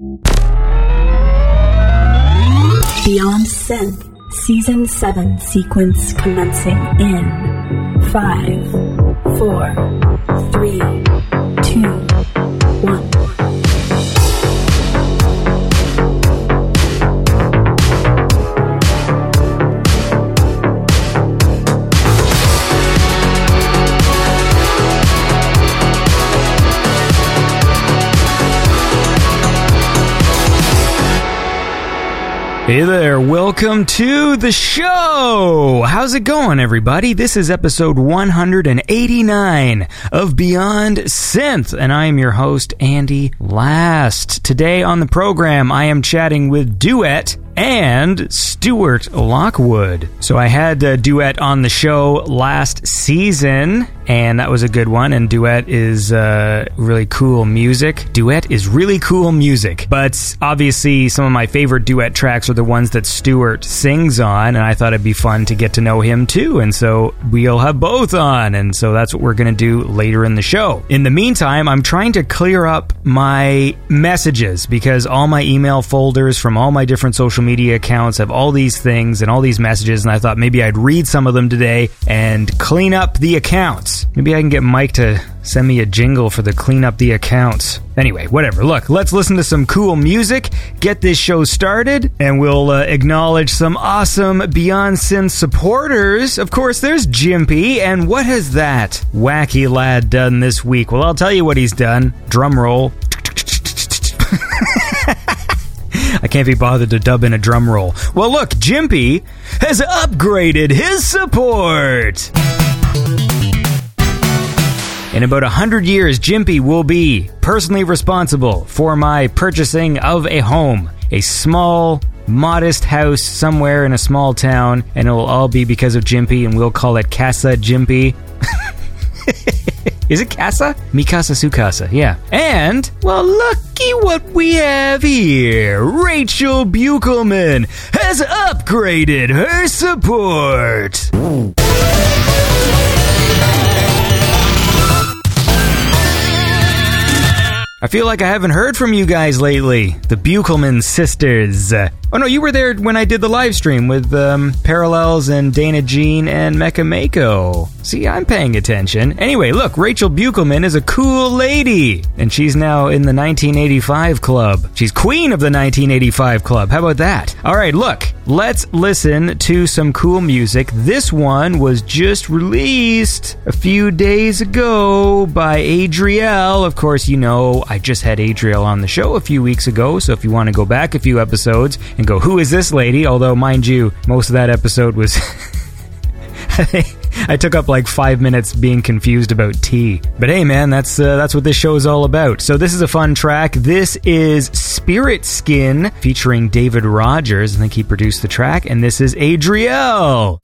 Beyond Synth, Season 7 sequence commencing in 5, 4, 3, 2, 1. Hey there, welcome to the show! How's it going, everybody? This is episode 189 of Beyond Synth, and I am your host, Andy Last. Today on the program, I am chatting with Duett and Stuart Lockwood. So I had a Duett on the show last season, and that was a good one. And Duett is uh, really cool music. Duett is really cool music. But obviously, some of my favorite Duett tracks are the ones that Stuart sings on, and I thought it'd be fun to get to know him too. And so we'll have both on, and so that's what we're going to do later in the show. In the meantime, I'm trying to clear up my messages because all my email folders from all my different social media accounts have all these things and all these messages, and I thought maybe I'd read some of them today and clean up the accounts. Maybe I can get Mike to send me a jingle for the clean up the accounts. Anyway, whatever. Look, let's listen to some cool music, get this show started, and we'll uh, acknowledge some awesome Beyond Synth supporters. Of course, there's Jimpy, and what has that wacky lad done this week? Well, I'll tell you what he's done. Drum roll. I can't be bothered to dub in a drum roll. Well, look, Jimpy has upgraded his support. In about a hundred years, Jimpy will be personally responsible for my purchasing of a home, a small, modest house somewhere in a small town, and it will all be because of Jimpy, and we'll call it Casa Jimpy. Is it Casa? Mikasa Sukasa, yeah. And, well, looky what we have here. Rachel Buchelman has upgraded her support. I feel like I haven't heard from you guys lately. The Buchelman sisters. Oh no, you were there when I did the live stream with um, Parallels and Dana Jean and Mecha Maiko. See, I'm paying attention. Anyway, look, Rachel Buchelman is a cool lady, and she's now in the 1985 club. She's queen of the 1985 club. How about that? All right, look, let's listen to some cool music. This one was just released a few days ago by Adriel. Of course, you know I just had Adriel on the show a few weeks ago, so if you want to go back a few episodes and go, who is this lady? Although, mind you, most of that episode was. I took up like five minutes being confused about tea. But hey, man, that's uh, that's what this show is all about. So this is a fun track. This is Spirit Skin featuring David Rogers. I think he produced the track, and this is Adriel.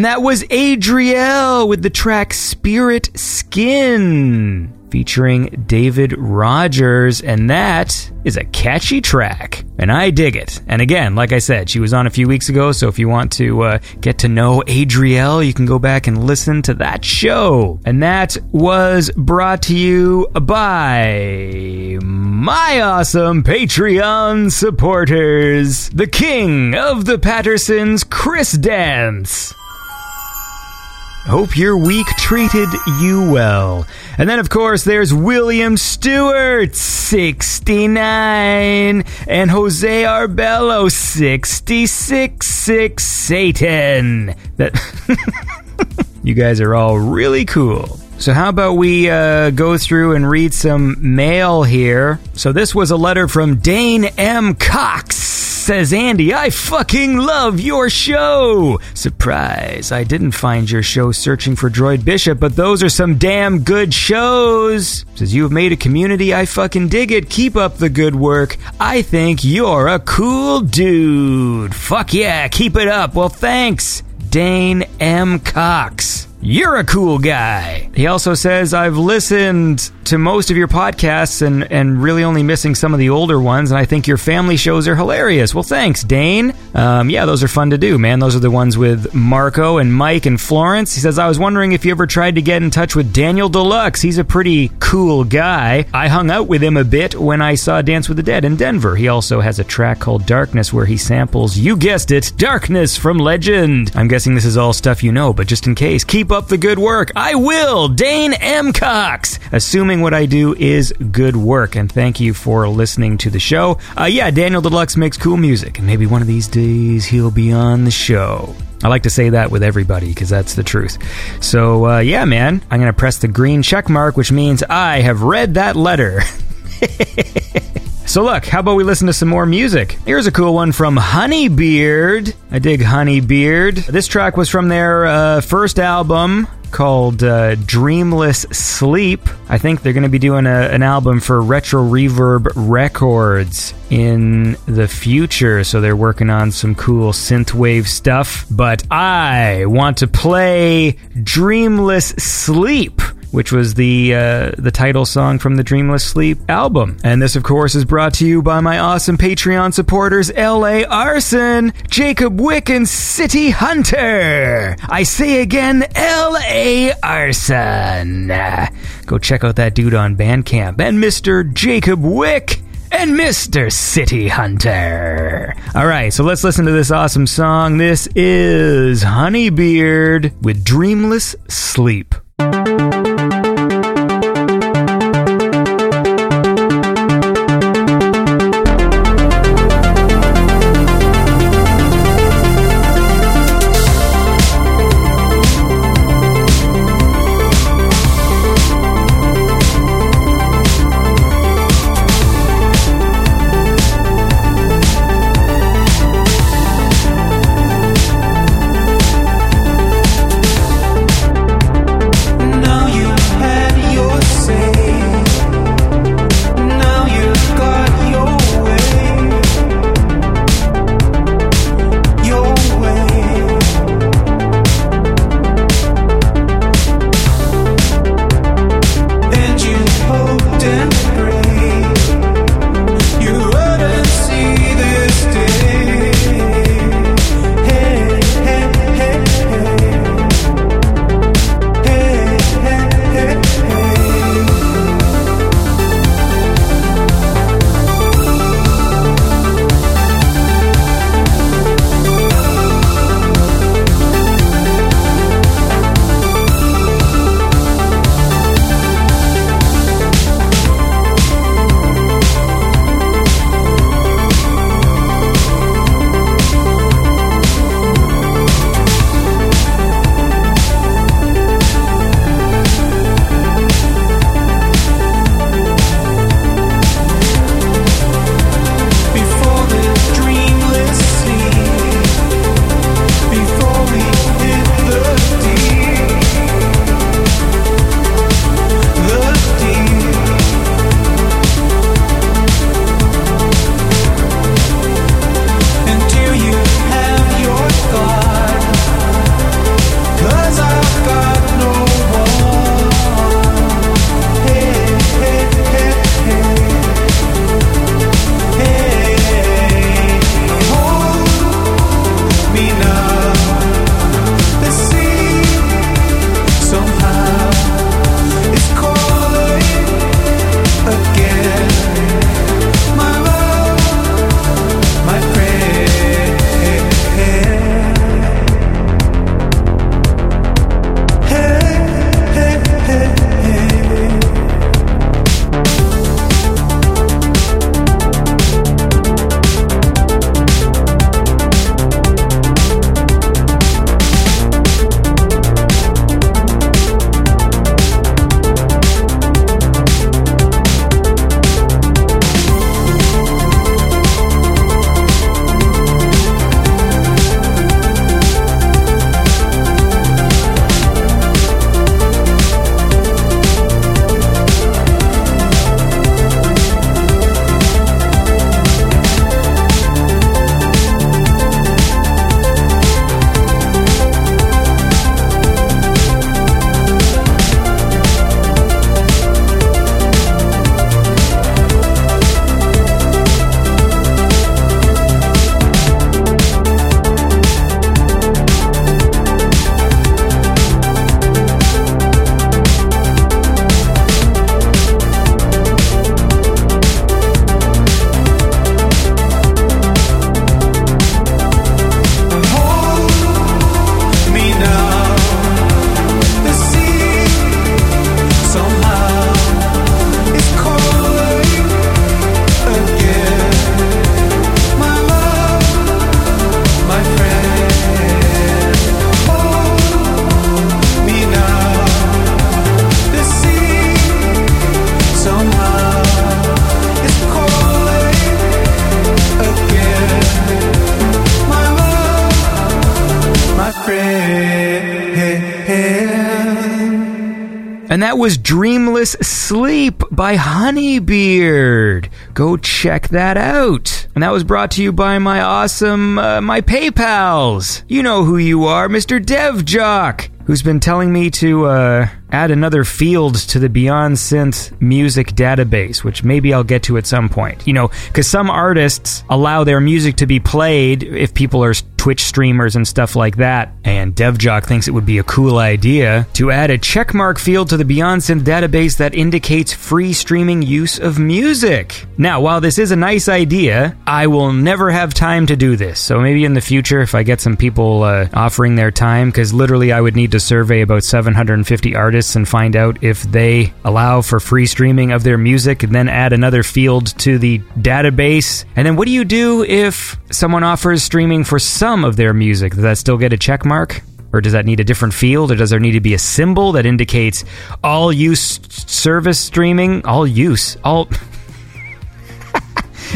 And that was Adriel with the track Spirit Skin featuring David Rogers, and that is a catchy track, and I dig it. And again, like I said, she was on a few weeks ago, so if you want to uh, get to know Adriel, you can go back and listen to that show. And that was brought to you by my awesome Patreon supporters, the king of the Pattersons, Chris Dance. Hope your week treated you well. And then, of course, there's William Stewart, 69, and Jose Arbello, 66, 6 Satan. That you guys are all really cool. So, how about we uh, go through and read some mail here? So, this was a letter from Dane M. Cox. Says Andy, I fucking love your show! Surprise, I didn't find your show searching for Droid Bishop, but those are some damn good shows! Says, you have made a community, I fucking dig it, keep up the good work. I think you're a cool dude. Fuck yeah, keep it up. Well, thanks, Dane M. Cox. You're a cool guy. He also says, I've listened to most of your podcasts and, and really only missing some of the older ones, and I think your family shows are hilarious. Well, thanks, Dane. Um, yeah, those are fun to do, man. Those are the ones with Marco and Mike and Florence. He says, I was wondering if you ever tried to get in touch with Daniel Deluxe. He's a pretty cool guy. I hung out with him a bit when I saw Dance with the Dead in Denver. He also has a track called Darkness where he samples, you guessed it, Darkness from Legend. I'm guessing this is all stuff you know, but just in case, keep up the good work. I will, Dane M. Cox, assuming what I do is good work. And thank you for listening to the show. Uh, yeah, Daniel Deluxe makes cool music, and maybe one of these days he'll be on the show. I like to say that with everybody because that's the truth. So, uh, yeah, man, I'm going to press the green check mark, which means I have read that letter. So look, how about we listen to some more music? Here's a cool one from Honeybeard. I dig Honeybeard. This track was from their uh, first album called uh, Dreamless Sleep. I think they're going to be doing a, an album for Retro Reverb Records in the future, so they're working on some cool synthwave stuff. But I want to play Dreamless Sleep which was the uh, the title song from the Dreamless Sleep album. And this, of course, is brought to you by my awesome Patreon supporters, L.A. Arson, Jacob Wick, and City Hunter. I say again, L.A. Arson. Go check out that dude on Bandcamp and Mr. Jacob Wick and Mr. City Hunter. All right, so let's listen to this awesome song. This is Honeybeard with Dreamless Sleep. By Honeybeard. Go check that out. And that was brought to you by my awesome, uh, my PayPals. You know who you are, Mr. DevJock, who's been telling me to, uh, add another field to the Beyond Synth music database, which maybe I'll get to at some point. You know, because some artists allow their music to be played if people are Twitch streamers and stuff like that. And DevJock thinks it would be a cool idea to add a checkmark field to the Synth database that indicates free streaming use of music. Now, while this is a nice idea, I will never have time to do this. So maybe in the future, if I get some people uh, offering their time, because literally I would need to survey about 750 artists and find out if they allow for free streaming of their music and then add another field to the database. And then what do you do if someone offers streaming for some of their music? Does that still get a check mark? Or does that need a different field? Or does there need to be a symbol that indicates all use service streaming? All use. All.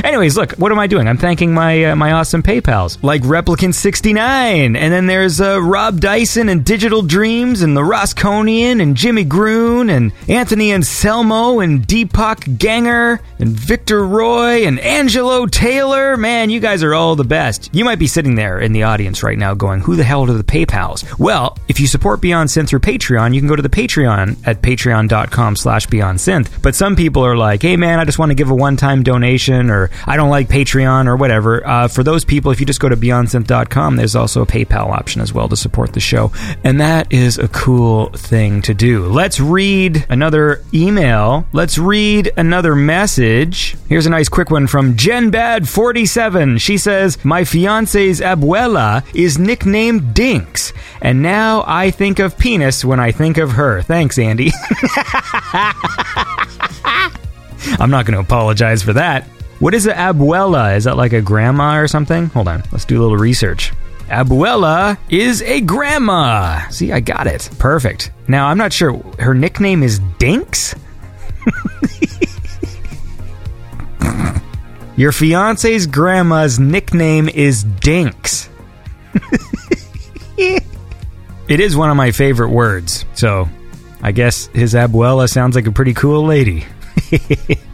Anyways, look, what am I doing? I'm thanking my uh, my awesome PayPal's, like Replicant69, and then there's uh, Rob Dyson and Digital Dreams, and the Rosconian, and Jimmy Groon, and Anthony Anselmo, and Deepak Ganger, and Victor Roy, and Angelo Taylor. Man, you guys are all the best. You might be sitting there in the audience right now going, who the hell are the PayPal's? Well, if you support Beyond Synth through Patreon, you can go to the Patreon at patreon.com slash Beyond Synth. But some people are like, hey man, I just want to give a one-time donation, or I don't like Patreon, or whatever. Uh, for those people, if you just go to BeyondSynth.com, there's also a PayPal option as well to support the show. And that is a cool thing to do. Let's read another email. Let's read another message. Here's a nice quick one from JenBad47. She says, My fiance's abuela is nicknamed Dinks, and now I think of penis when I think of her. Thanks, Andy. I'm not going to apologize for that. What is an abuela? Is that like a grandma or something? Hold on, let's do a little research. Abuela is a grandma. See, I got it. Perfect. Now, I'm not sure. Her nickname is Dinks? Your fiance's grandma's nickname is Dinks. it is one of my favorite words, so I guess his abuela sounds like a pretty cool lady.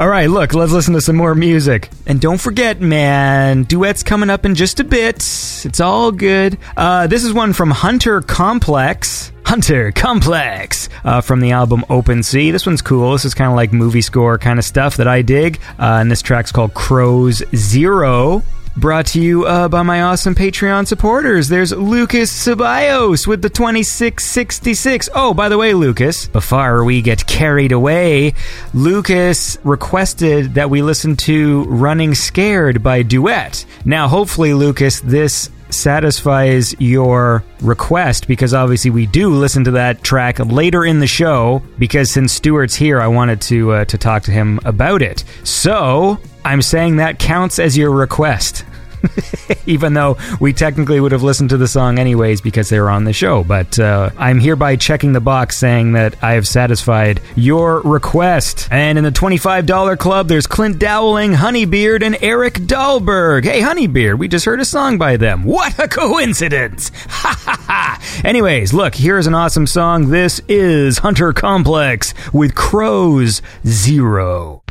All right, look, let's listen to some more music. And don't forget, man, Duett's coming up in just a bit. It's all good. Uh, this is one from Hunter Complex. Hunter Complex uh, from the album Open Sea. This one's cool. This is kind of like movie score kind of stuff that I dig. Uh, and this track's called Crows Zero. Brought to you uh, by my awesome Patreon supporters. There's Lucas Ceballos with the 2666. Oh, by the way, Lucas, before we get carried away, Lucas requested that we listen to Running Scared by Duett. Now, hopefully, Lucas, this satisfies your request because obviously we do listen to that track later in the show because since Stuart's here I wanted to uh, to talk to him about it. So, I'm saying that counts as your request. Even though we technically would have listened to the song anyways because they were on the show. But uh, I'm hereby checking the box saying that I have satisfied your request. And in the $25 club, there's Clint Dowling, Honeybeard, and Eric Dahlberg. Hey, Honeybeard, we just heard a song by them. What a coincidence! Ha ha ha! Anyways, look, here's an awesome song. This is Hunter Complex with Crows Zero.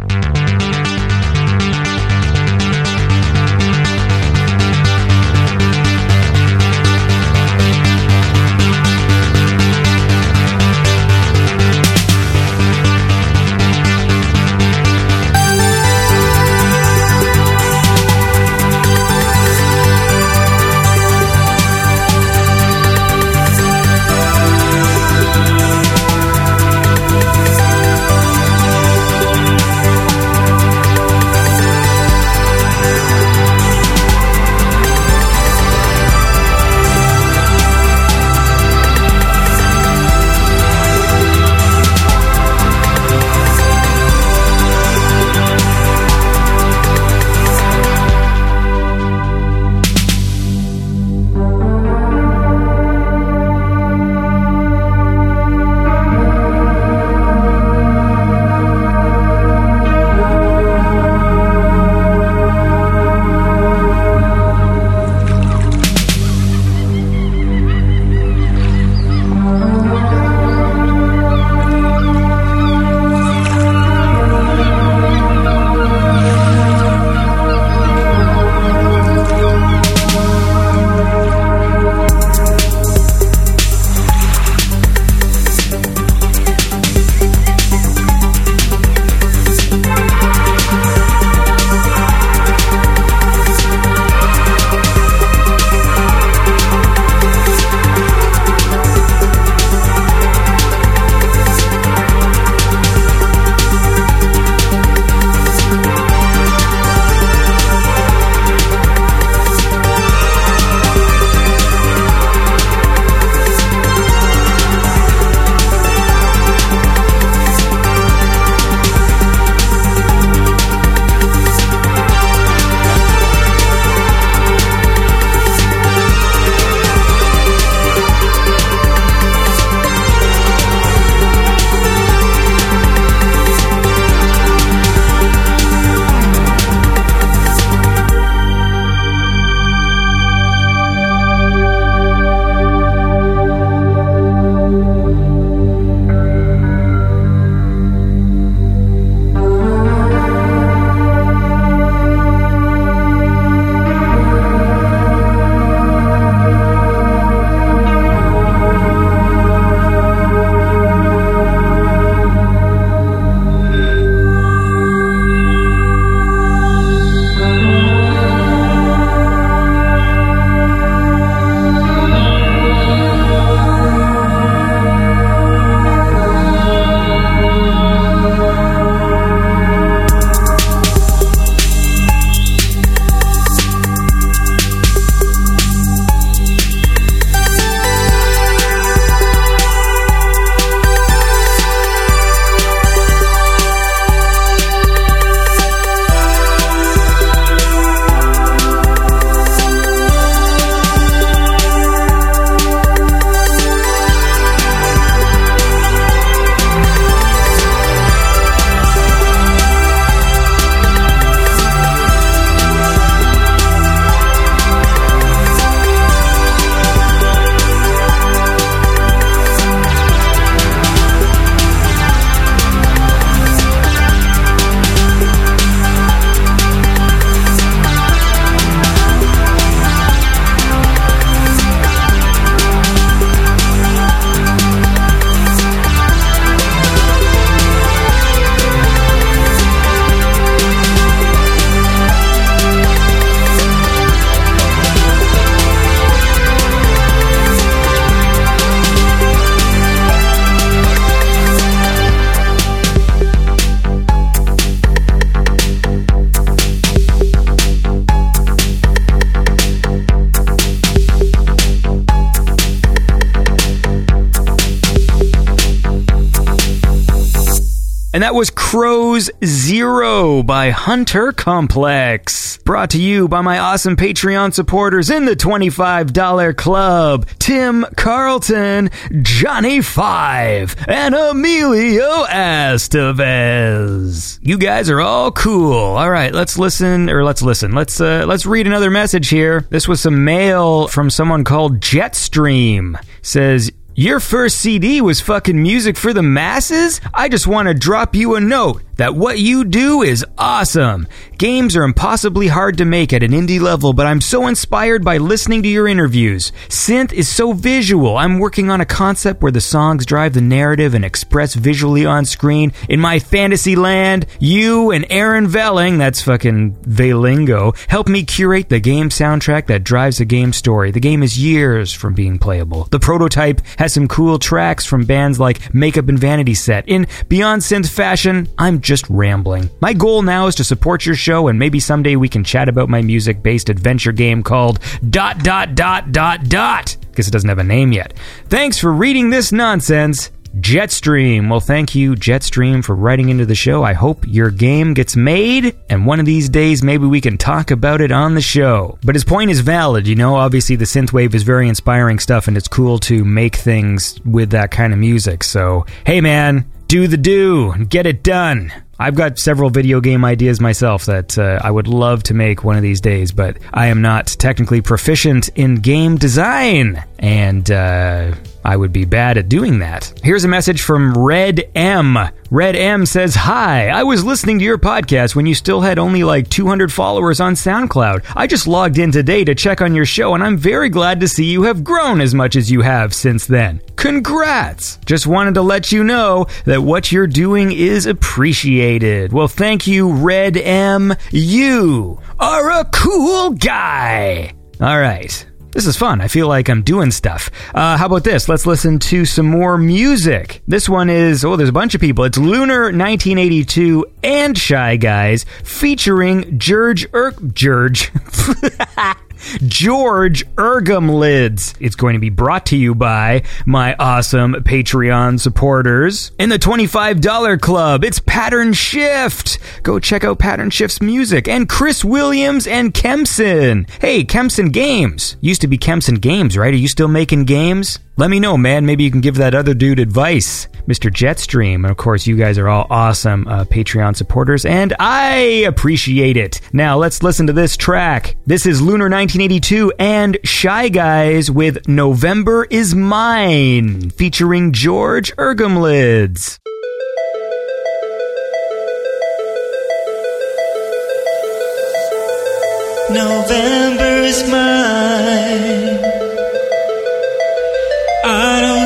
By Hunter Complex. Brought to you by my awesome Patreon supporters in the $25 club Tim Carlton, Johnny Five, and Emilio Estevez. You guys are all cool. All right, let's listen, or let's listen. Let's uh, let's read another message here. This was some mail from someone called Jetstream. Says your first CD was fucking music for the masses? I just want to drop you a note that what you do is awesome. Games are impossibly hard to make at an indie level, but I'm so inspired by listening to your interviews. Synth is so visual. I'm working on a concept where the songs drive the narrative and express visually on screen. In my fantasy land, you and Aaron Vehling, that's fucking Vehlinggo, help me curate the game soundtrack that drives the game story. The game is years from being playable. The prototype has some cool tracks from bands like Makeup and Vanity Set. In Beyond Synth fashion, I'm just rambling. My goal now is to support your show and maybe someday we can chat about my music based adventure game called dot dot dot dot dot because it doesn't have a name yet. Thanks for reading this nonsense. Jetstream. Well, thank you, Jetstream, for writing into the show. I hope your game gets made, and one of these days maybe we can talk about it on the show. But his point is valid, you know. Obviously, the synthwave is very inspiring stuff, and it's cool to make things with that kind of music. So, hey, man, do the do, and get it done. I've got several video game ideas myself that uh, I would love to make one of these days, but I am not technically proficient in game design, and uh, I would be bad at doing that. Here's a message from Red M. Red M says, Hi, I was listening to your podcast when you still had only like 200 followers on SoundCloud. I just logged in today to check on your show, and I'm very glad to see you have grown as much as you have since then. Congrats! Just wanted to let you know that what you're doing is appreciated. Well, thank you, Red M. You are a cool guy. All right. This is fun. I feel like I'm doing stuff. Uh, how about this? Let's listen to some more music. This one is, oh, there's a bunch of people. It's Lunar 1982 and Shy Guys featuring George Ur- George. George Ergum Lids. It's going to be brought to you by my awesome Patreon supporters. In the $25 club, it's Pattern Shift. Go check out Pattern Shift's music and Chris Williams and Kempson. Hey, Kempson Games. Used to be Kempson Games, right? Are you still making games? Let me know, man. Maybe you can give that other dude advice, Mr. Jetstream. And of course, you guys are all awesome uh, Patreon supporters, and I appreciate it. Now, let's listen to this track. This is Lunar 1982 and Shy Guys with November is Mine, featuring George Ergumlids. is mine.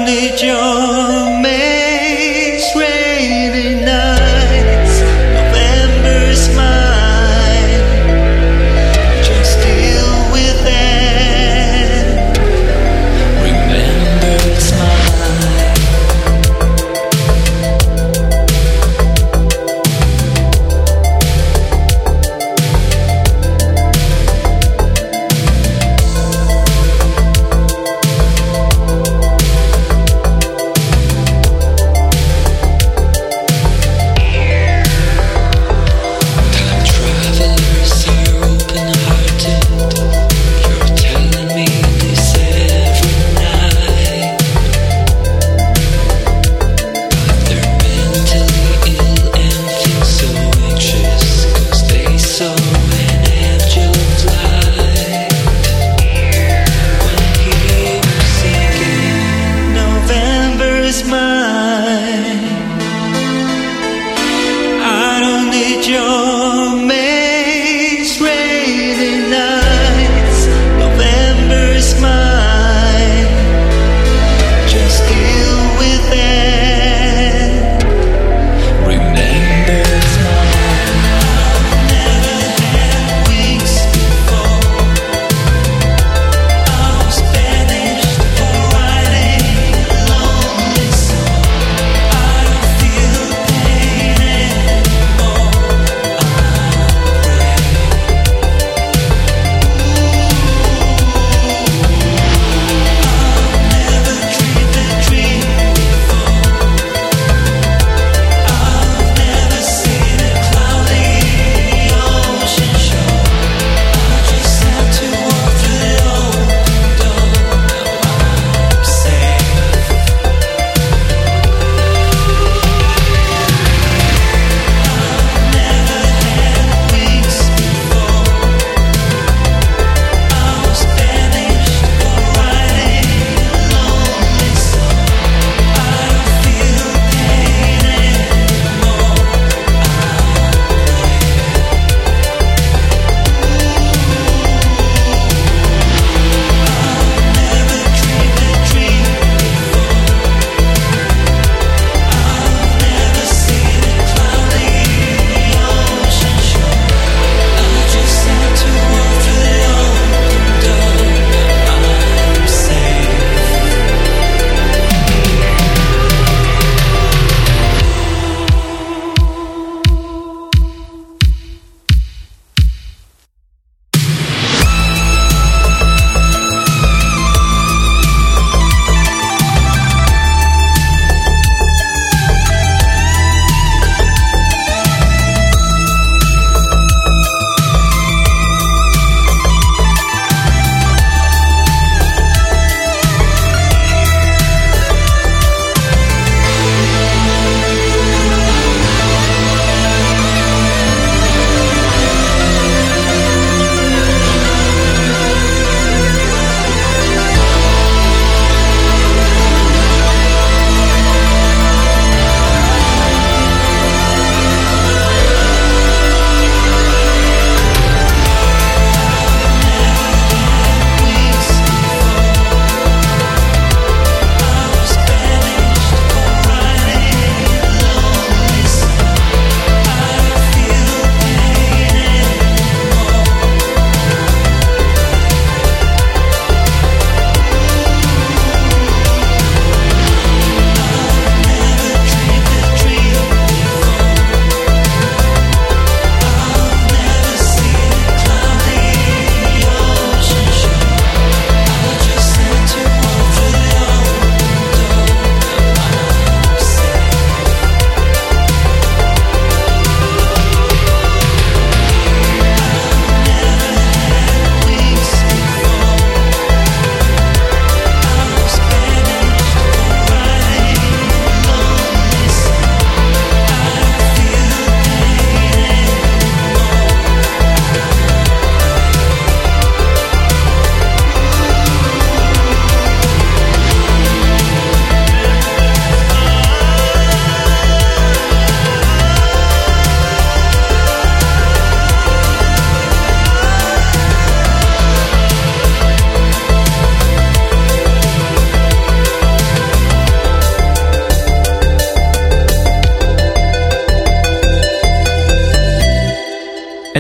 I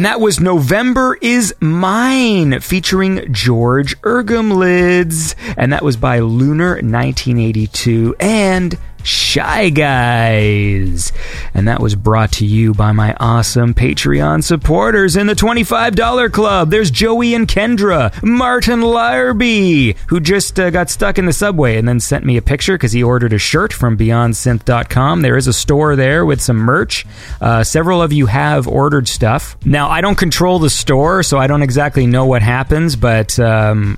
that was November is Mine featuring George Ergomlids. And that was by Lunar 1982 and Shy Guys. And that was brought to you by my awesome Patreon supporters in the $25 club. There's Joey and Kendra, Martin Larby, who just uh, got stuck in the subway and then sent me a picture because he ordered a shirt from BeyondSynth.com. There is a store there with some merch. Uh, several of you have ordered stuff. Now, I don't control the store, so I don't exactly know what happens, but um,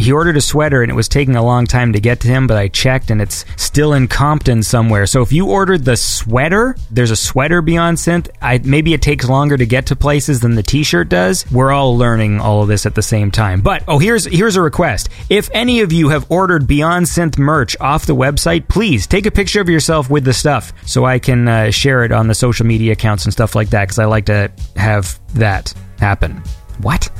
he ordered a sweater and it was taking a long time to get to him, but I checked and it's still in Compton somewhere. So if you ordered the sweater, there's a sweater Beyond Synth. I, maybe it takes longer to get to places than the t-shirt does. We're all learning all of this at the same time. But oh, here's here's a request. If any of you have ordered Beyond Synth merch off the website, please take a picture of yourself with the stuff so I can uh, share it on the social media accounts and stuff like that because I like to have that happen. What?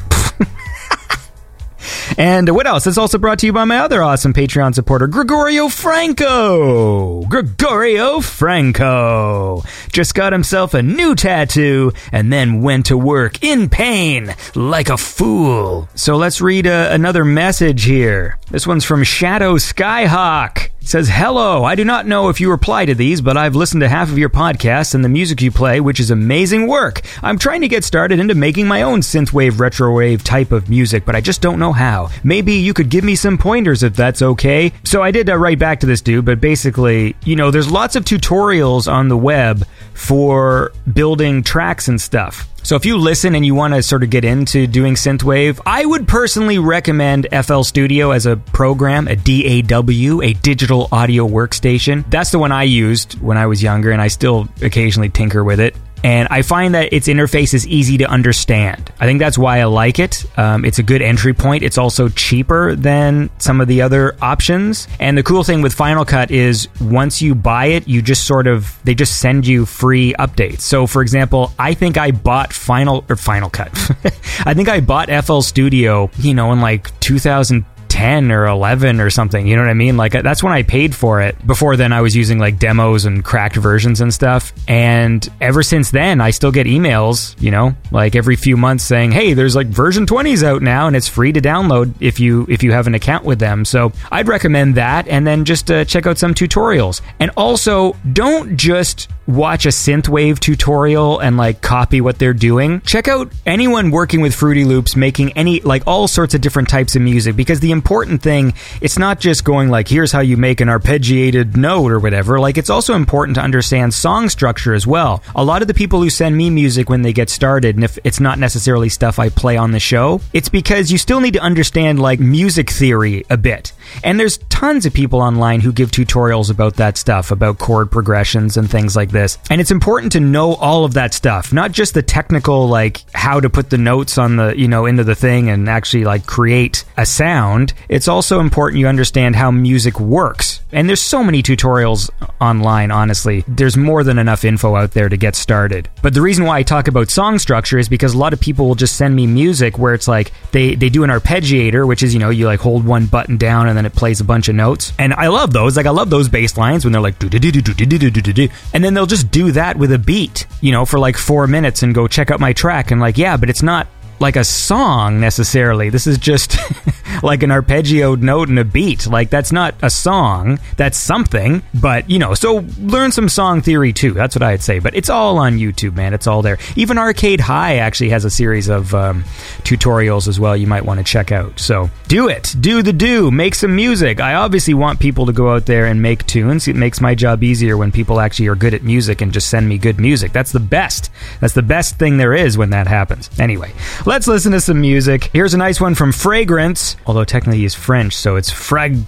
And what else? It's also brought to you by my other awesome Patreon supporter, Gregorio Franco. Gregorio Franco just got himself a new tattoo and then went to work in pain like a fool. So let's read uh, another message here. This one's from Shadow Skyhawk. Says, Hello, I do not know if you reply to these, but I've listened to half of your podcasts and the music you play, which is amazing work. I'm trying to get started into making my own synthwave, retrowave type of music, but I just don't know how. Maybe you could give me some pointers if that's okay. So I did uh, write back to this dude, but basically, you know, there's lots of tutorials on the web for building tracks and stuff. So if you listen and you want to sort of get into doing synthwave, I would personally recommend FL Studio as a program, a DAW, a digital audio workstation. That's the one I used when I was younger and I still occasionally tinker with it. And I find that its interface is easy to understand. I think that's why I like it. Um, it's a good entry point. It's also cheaper than some of the other options. And the cool thing with Final Cut is once you buy it, you just sort of, they just send you free updates. So for example, I think I bought Final, or Final Cut. I think I bought FL Studio, you know, in like 2000. 10 or 11 or something. You know what I mean? Like that's when I paid for it. Before then, I was using like demos and cracked versions and stuff. And ever since then, I still get emails, you know, like every few months saying, "Hey, there's like version 20s out now and it's free to download if you if you have an account with them." So, I'd recommend that and then just uh, check out some tutorials. And also, don't just watch a synthwave tutorial and like copy what they're doing. Check out anyone working with Fruity Loops making any like all sorts of different types of music because the important thing it's not just going like here's how you make an arpeggiated note or whatever. Like it's also important to understand song structure as well. A lot of the people who send me music when they get started and if it's not necessarily stuff I play on the show, it's because you still need to understand like music theory a bit. And there's tons of people online who give tutorials about that stuff, about chord progressions and things like this. And it's important to know all of that stuff, not just the technical, like how to put the notes on the, you know, into the thing and actually like create a sound. It's also important you understand how music works. And there's so many tutorials online, honestly. There's more than enough info out there to get started. But the reason why I talk about song structure is because a lot of people will just send me music where it's like they, they do an arpeggiator, which is, you know, you like hold one button down and then it plays a bunch of notes. And I love those. Like I love those bass lines when they're like do do do do do do do do do and then they'll just do that with a beat, you know, for like 4 minutes and go check out my track and like, yeah, but it's not like a song necessarily. This is just like an arpeggioed note and a beat. Like that's not a song. That's something. But you know, so learn some song theory too. That's what I'd say. But it's all on YouTube, man. It's all there. Even Arcade High actually has a series of um, tutorials as well. You might want to check out. So do it. Do the do. Make some music. I obviously want people to go out there and make tunes. It makes my job easier when people actually are good at music and just send me good music. That's the best. That's the best thing there is when that happens. Anyway, let's listen to some music. Here's a nice one from Fragrance, although technically he's French, so it's frag.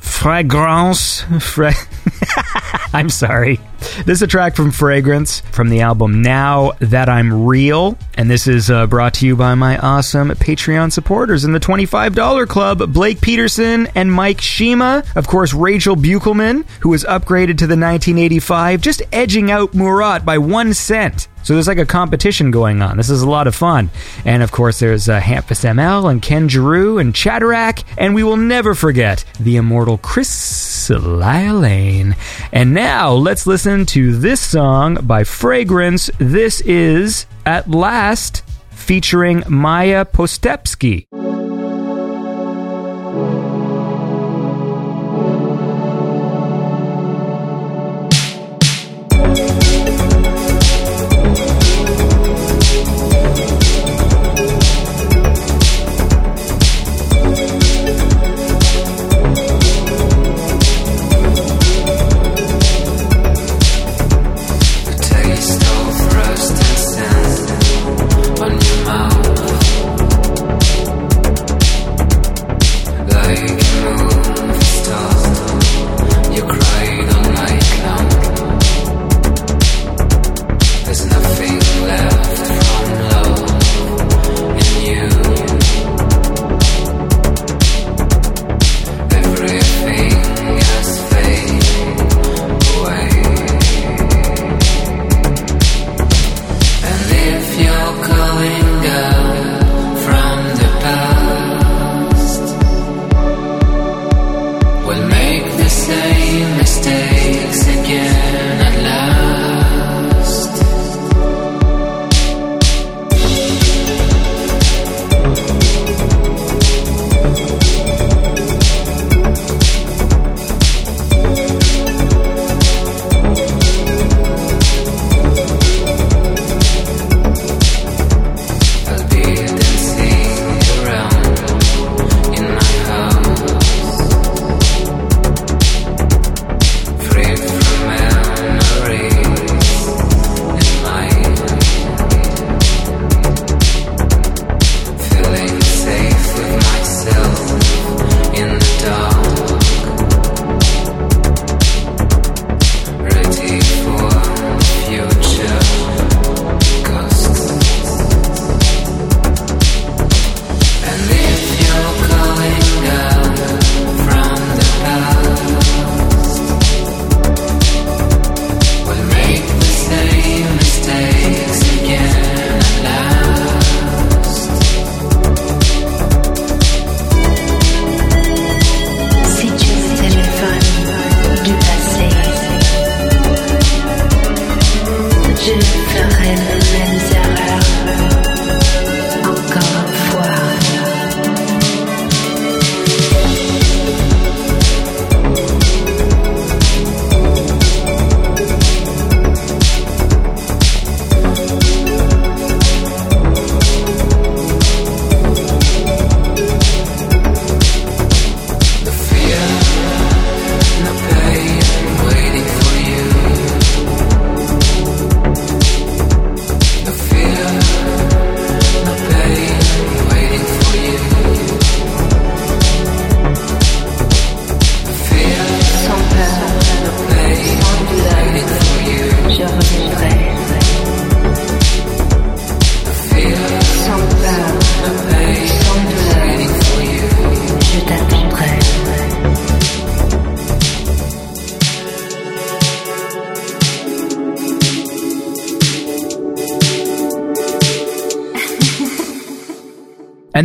Fragrance. Fra- I'm sorry. This is a track from Fragrance from the album Now That I'm Real. And this is uh, brought to you by my awesome Patreon supporters in the $25 club Blake Peterson and Mike Shima. Of course, Rachel Buchelman, who was upgraded to the 1985, just edging out Murat by one cent. So there's like a competition going on. This is a lot of fun. And of course, there's uh, Hampus ML and Ken Giroux and Chatterack. And we will never forget the immortal Chris Lane. And now let's listen to this song by Fragrance. This is At Last featuring Maya Postepski.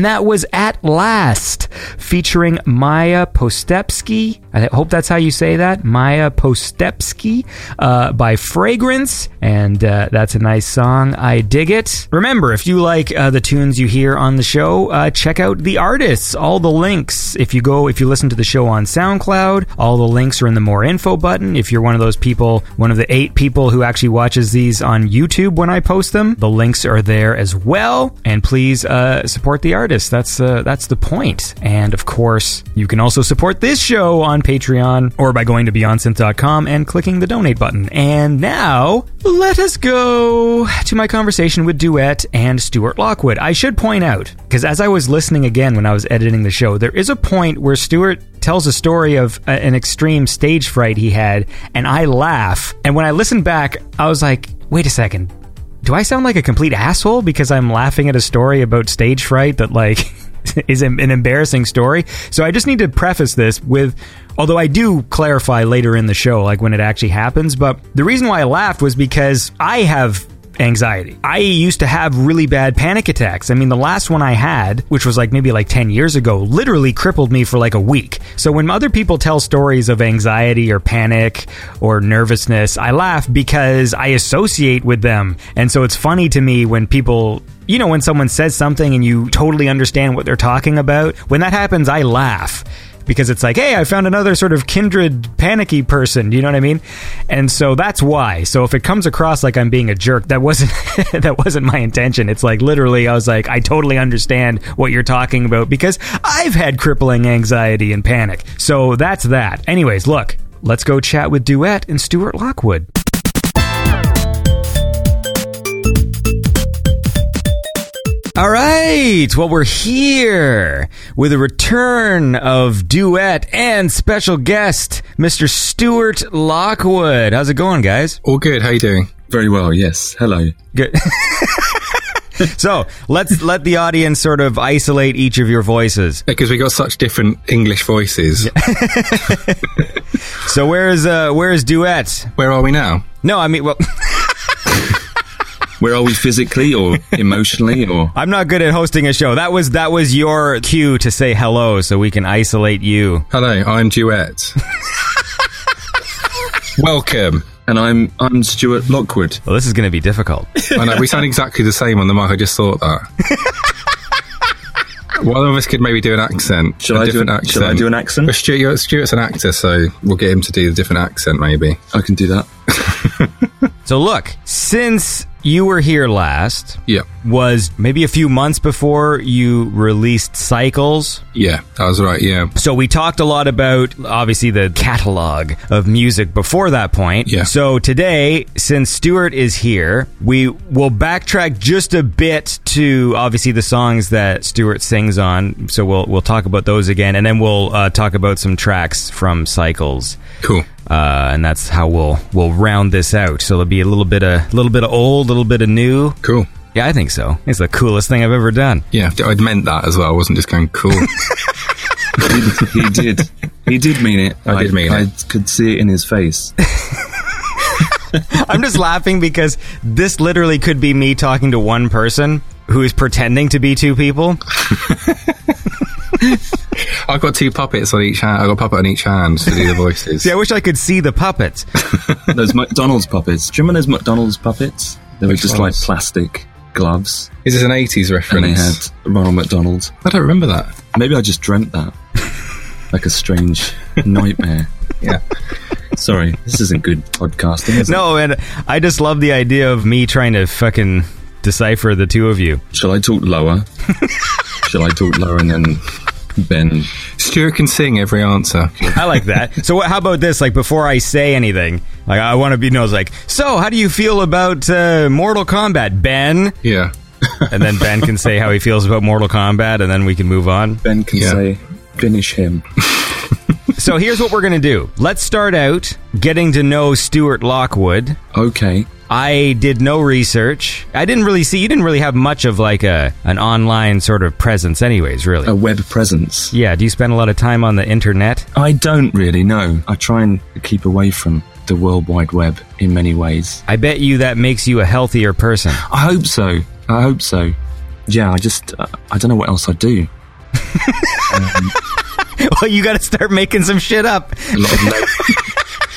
And that was At Last, featuring Maya Postepski. I hope that's how you say that. Maya Postepski uh, by Fragrance. And uh, that's a nice song. I dig it. Remember, if you like uh, the tunes you hear on the show, uh, check out the artists. All the links, if you go, if you listen to the show on SoundCloud, all the links are in the more info button. If you're one of those people, one of the eight people who actually watches these on YouTube when I post them, the links are there as well. And please uh, support the artists. That's uh, that's the point. And of course, you can also support this show on Patreon or by going to BeyondSynth.com and clicking the donate button. And now, let us go to my conversation with Duett and Stuart Lockwood. I should point out, because as I was listening again when I was editing the show, there is a point where Stuart tells a story of a, an extreme stage fright he had, and I laugh. And when I listened back, I was like, wait a second. Do I sound like a complete asshole because I'm laughing at a story about stage fright that, like, is an embarrassing story? So I just need to preface this with although I do clarify later in the show, like when it actually happens. But the reason why I laughed was because I have anxiety. I used to have really bad panic attacks. I mean, the last one I had, which was like maybe like 10 years ago, literally crippled me for like a week. So when other people tell stories of anxiety or panic or nervousness, I laugh because I associate with them. And so it's funny to me when people you know, when someone says something and you totally understand what they're talking about, when that happens, I laugh because it's like, hey, I found another sort of kindred panicky person. You know what I mean? And so that's why. So if it comes across like I'm being a jerk, that wasn't that wasn't my intention. It's like literally, I was like, I totally understand what you're talking about because I've had crippling anxiety and panic. So that's that. Anyways, look, let's go chat with Duett and Stuart Lockwood. All right. Well, we're here with a return of Duett and special guest, Mr. Stuart Lockwood. How's it going, guys? All good. How you doing? Very well, yes. Hello. Good. so let's let the audience sort of isolate each of your voices. Because we got such different English voices. So where's uh where's Duett? Where are we now? No, I mean, well, Where are we physically or emotionally or I'm not good at hosting a show. That was that was your cue to say hello, so we can isolate you. Hello, I'm Duett. Welcome. and I'm I'm Stuart Lockwood. Well, this is going to be difficult. I know we sound exactly the same on the mic. I just thought that. One of us could maybe do an accent. Shall a I do an- accent. shall I do an accent? Well, Stuart, Stuart's an actor, so we'll get him to do the different accent, maybe. I can do that. So look, since you were here last, Yeah, was maybe a few months before you released Cycles. yeah, that was right. Yeah, So we talked a lot about obviously the catalog of music before that point. Yeah. So today, since Stuart is here, we will backtrack just a bit to obviously the songs that Stuart sings on. So we'll we'll talk about those again, and then we'll uh, talk about some tracks from Cycles. cool. Uh, and that's how we'll we'll round this out. So it'll be a little bit of little bit of old, a little bit of new. Cool. Yeah, I think so. It's the coolest thing I've ever done. Yeah, I'd meant that as well. I wasn't just going cool. he did. He did mean it. I did mean I it. could see it in his face. I'm just laughing because this literally could be me talking to one person who is pretending to be two people. I've got two puppets on each hand. I've got a puppet on each hand to do the voices. See, I wish I could see the puppets. those McDonald's puppets. Do you remember those McDonald's puppets? They were Which just ones? like plastic gloves, Is this an 80s and they reference? had Ronald McDonald. I don't remember that. Maybe I just dreamt that, like a strange nightmare. Yeah. Sorry, this isn't good podcasting. Is it? No, and I just love the idea of me trying to fucking decipher the two of you. Shall I talk lower? Shall I talk lower and then Ben? Stuart can sing every answer. I like that. so, what, how about this? Like, before I say anything, like I want to be known as like, so how do you feel about uh, Mortal Kombat, Ben? Yeah. And then Ben can say how he feels about Mortal Kombat, and then we can move on. Ben can Yeah. say, finish him. So here's what we're gonna do. Let's start out getting to know Stuart Lockwood. Okay. I did no research. I didn't really see. You didn't really have much of like a an online sort of presence, anyways. Really. A web presence. Yeah. Do you spend a lot of time on the internet? I don't really know. I try and keep away from the World Wide Web in many ways. I bet you that makes you a healthier person. I hope so. I hope so. Yeah, I just, uh, I don't know what else I do. well, you got to start making some shit up.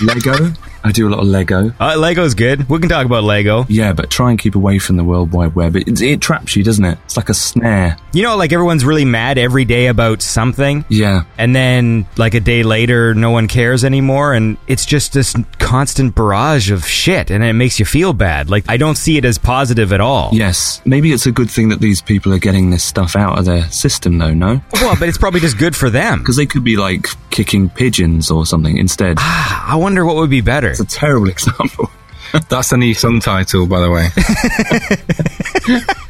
Lego. I do a lot of Lego. Uh, Lego's good. We can talk about Lego. Yeah, but try and keep away from the World Wide Web. It, it traps you, doesn't it? It's like a snare. You know, like everyone's really mad every day about something. Yeah. And then, like a day later, no one cares anymore, and it's just this constant barrage of shit, and it makes you feel bad. Like, I don't see it as positive at all. Yes. Maybe it's a good thing that these people are getting this stuff out of their system, though, no? Well, but it's probably just good for them. Because they could be like kicking pigeons or something instead. I wonder what would be better. It's a terrible example. That's the new song title, by the way.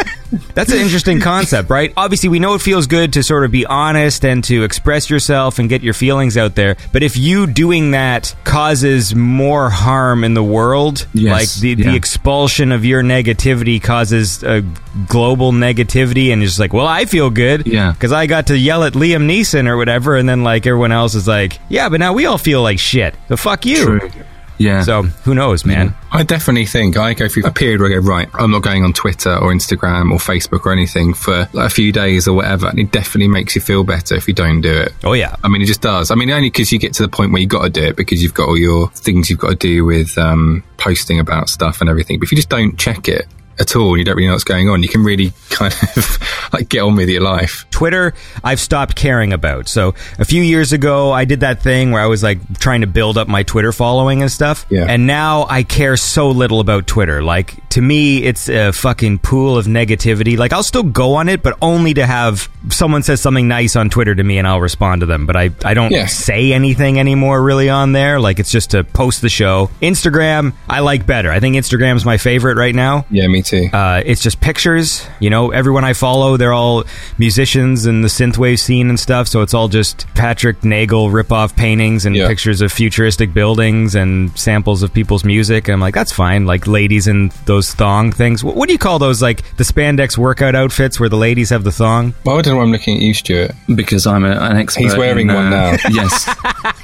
That's an interesting concept, right? Obviously, we know it feels good to sort of be honest and to express yourself and get your feelings out there. But if you doing that causes more harm in the world, Yes, like the, yeah. the expulsion of your negativity causes a global negativity, and you're just like, well, I feel good. Yeah. Because I got to yell at Liam Neeson or whatever, and then like everyone else is like, yeah, but now we all feel like shit. So fuck you. True. Yeah. So who knows, man? I definitely think I go through a period where I go, right, I'm not going on Twitter or Instagram or Facebook or anything for like a few days or whatever. And it definitely makes you feel better if you don't do it. Oh yeah. I mean, it just does. I mean, only because you get to the point where you've got to do it because you've got all your things you've got to do with um, posting about stuff and everything. But if you just don't check it at all you don't really know what's going on, you can really kind of like get on with your life. Twitter, I've stopped caring about. So a few years ago, I did that thing where I was like trying to build up my Twitter following and stuff. Yeah. And now I care so little about Twitter. Like to me, it's a fucking pool of negativity. Like I'll still go on it, but only to have someone says something nice on Twitter to me and I'll respond to them. But I, I don't Yeah. say anything anymore really on there. Like it's just to post the show. Instagram, I like better. I think Instagram's my favorite right now. Yeah, me too. Uh, it's just pictures. You know, everyone I follow, they're all musicians in the synthwave scene and stuff. So it's all just Patrick Nagel rip-off paintings and Yeah. pictures of futuristic buildings and samples of people's music. And I'm like, that's fine. Like ladies in those thong things. What, what do you call those? Like the spandex workout outfits where the ladies have the thong? well, I don't know why I'm looking at you, Stuart. Because I'm a, an expert. He's wearing in, one uh, now. Yes.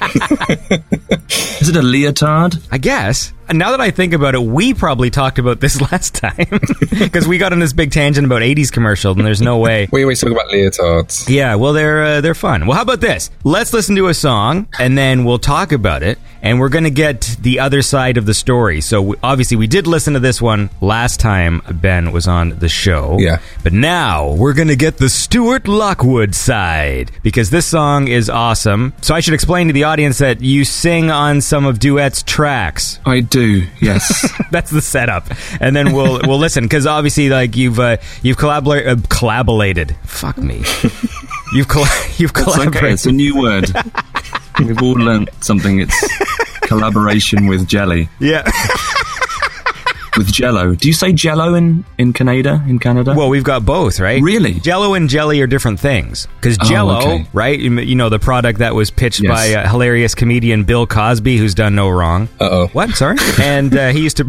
Is it a leotard? I guess. And now that I think about it, we probably talked about this last time because we got on this big tangent about 80s commercials, and there's no way. We always talk about leotards. Yeah, well, they're uh, they're fun. Well, how about this? Let's listen to a song, and then we'll talk about it, and we're gonna get the other side of the story. So we, obviously, we did listen to this one last time Ben was on the show. Yeah. but now we're gonna get the Stuart Lockwood side because this song is awesome. So I should explain to the audience that you sing on some of Duett's tracks. I do, yes. That's the setup, and then we'll we'll listen because obviously, like you've uh, you've collabor- uh, collaborated. Fuck me. You've coll- you've It's okay, collaborated. it's a new word. We've all learnt something. It's collaboration with jelly. yeah. With jello. Do you say jello in, in Canada? In Canada? Well, we've got both, right? Really? Jello and jelly are different things. Because Oh, Jello, okay. right? You you know the product that was pitched Yes. by uh, hilarious comedian Bill Cosby, who's done no wrong. Uh-oh. What? Sorry. and uh, he used to.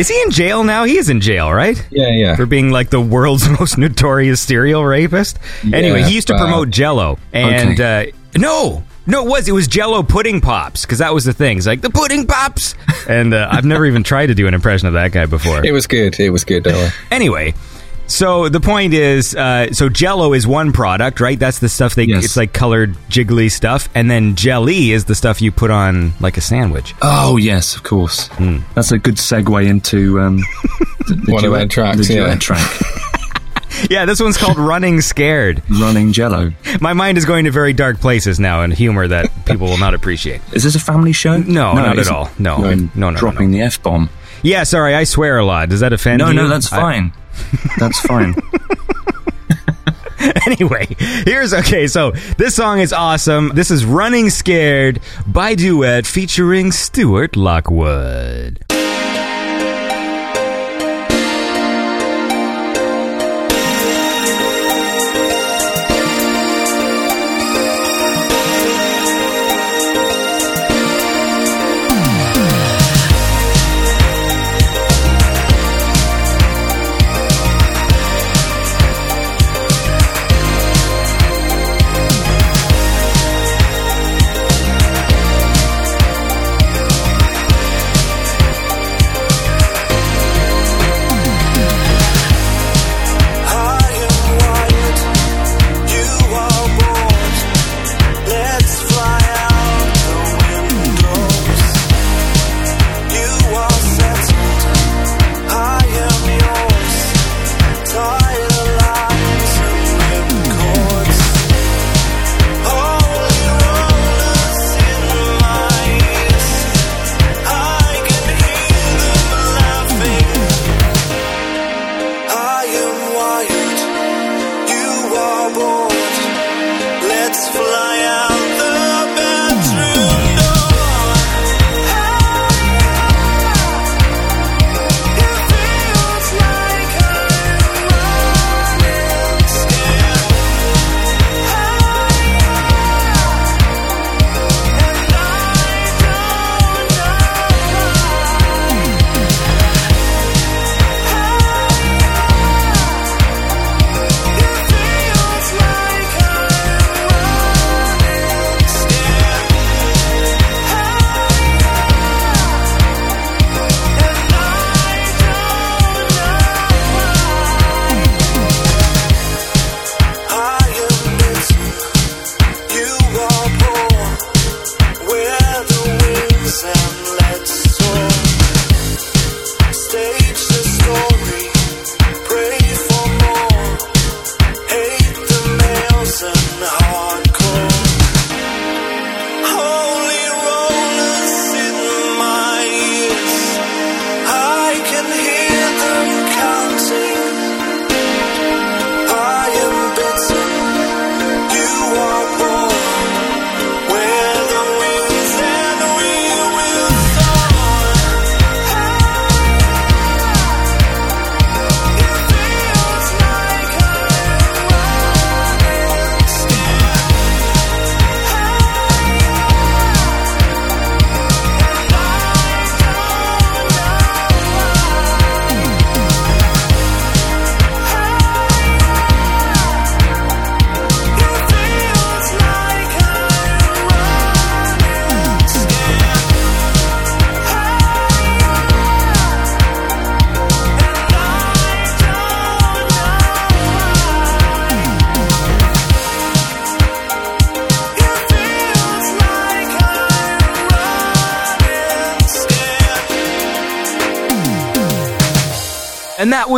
Is he in jail now? He is in jail, right? Yeah, yeah. for being like the world's most notorious serial rapist. anyway, he used to promote Jello, and uh, no, no, it was it was Jello pudding pops because that was the thing. It's like the pudding pops, and uh, I've never even tried to do an impression of that guy before. It was good. It was good. Anyway. So the point is, uh, so Jello is one product, right? That's the stuff they. Yes. It's like colored jiggly stuff, and then jelly is the stuff you put on like a sandwich. Oh, yes, of course. Hmm. That's a good segue into um, the, the One of their tracks, the yeah. track. Yeah, this one's called "Running Scared." Running jello. My mind is going to very dark places now, and humor that people will not appreciate. Is this a family show? No, not at all. No, You're no, no, no, Dropping the F bomb. Yeah, sorry, I swear a lot. Does that offend No, you? no, no, that's I- fine. That's fine. anyway, here's okay. So this song is awesome. This is "Running Scared" by Duett featuring Stuart Lockwood.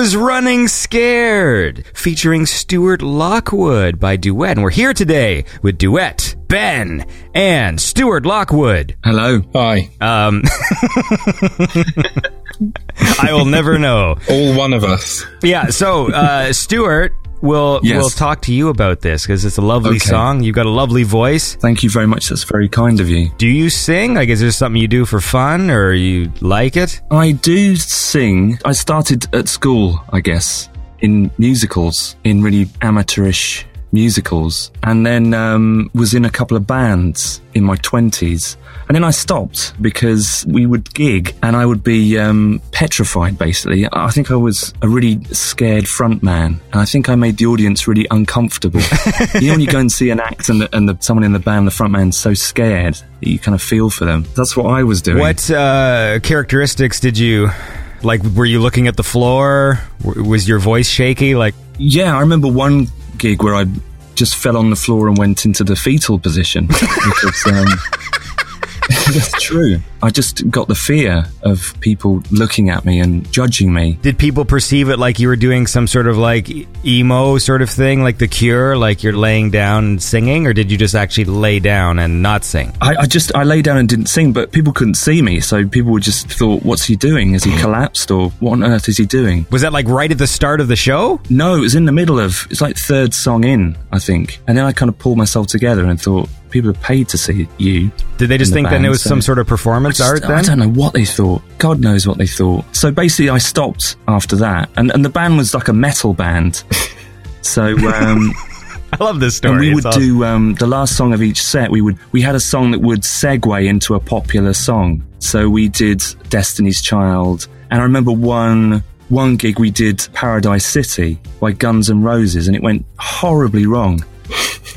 Was Running Scared, featuring Stuart Lockwood by Duett. And we're here today with Duett, Ben, and Stuart Lockwood. Hello. Hi. Um, I will never know. All one of us. Yeah, so uh, Stuart will Yes. will talk to you about this because it's a lovely Okay. song. You've got a lovely voice. Thank you very much. That's very kind of you. Do you sing? Like, is there something you do for fun or you like it? I do sing. I started at school, I guess, in musicals, in really amateurish musicals, and then um, was in a couple of bands in my 20s. And then I stopped because we would gig and I would be um, petrified, basically. I think I was a really scared front man. And I think I made the audience really uncomfortable. you know, when you go and see an act and, the, and the, someone in the band, the front man's so scared that you kind of feel for them. That's what I was doing. What uh, characteristics did you like? Were you looking at the floor? Was your voice shaky? Like, Yeah, I remember one gig where I just fell on the floor and went into the fetal position because um, that's true. I just got the fear of people looking at me and judging me. did people perceive it like you were doing some sort of like emo sort of thing, like The Cure, like you're laying down and singing, or did you just actually lay down and not sing? I, I just I lay down and didn't sing, but people couldn't see me, so people would just thought, "What's he doing? Has he hmm. collapsed, or what on earth is he doing?" Was that like right at the start of the show? No, it was in the middle of it's like third song in, I think, and then I kind of pulled myself together and thought, "People are paid to see you." Did they just in the think then it was so- some sort of performance I art just- then? I don't know what they thought. God knows what they thought. So basically, I stopped after that, and and the band was like a metal band. So um, I love this story. and we would awesome. do um, the last song of each set. We would we had a song that would segue into a popular song. So we did Destiny's Child, and I remember one. One gig we did Paradise City by Guns N' Roses, and it went horribly wrong.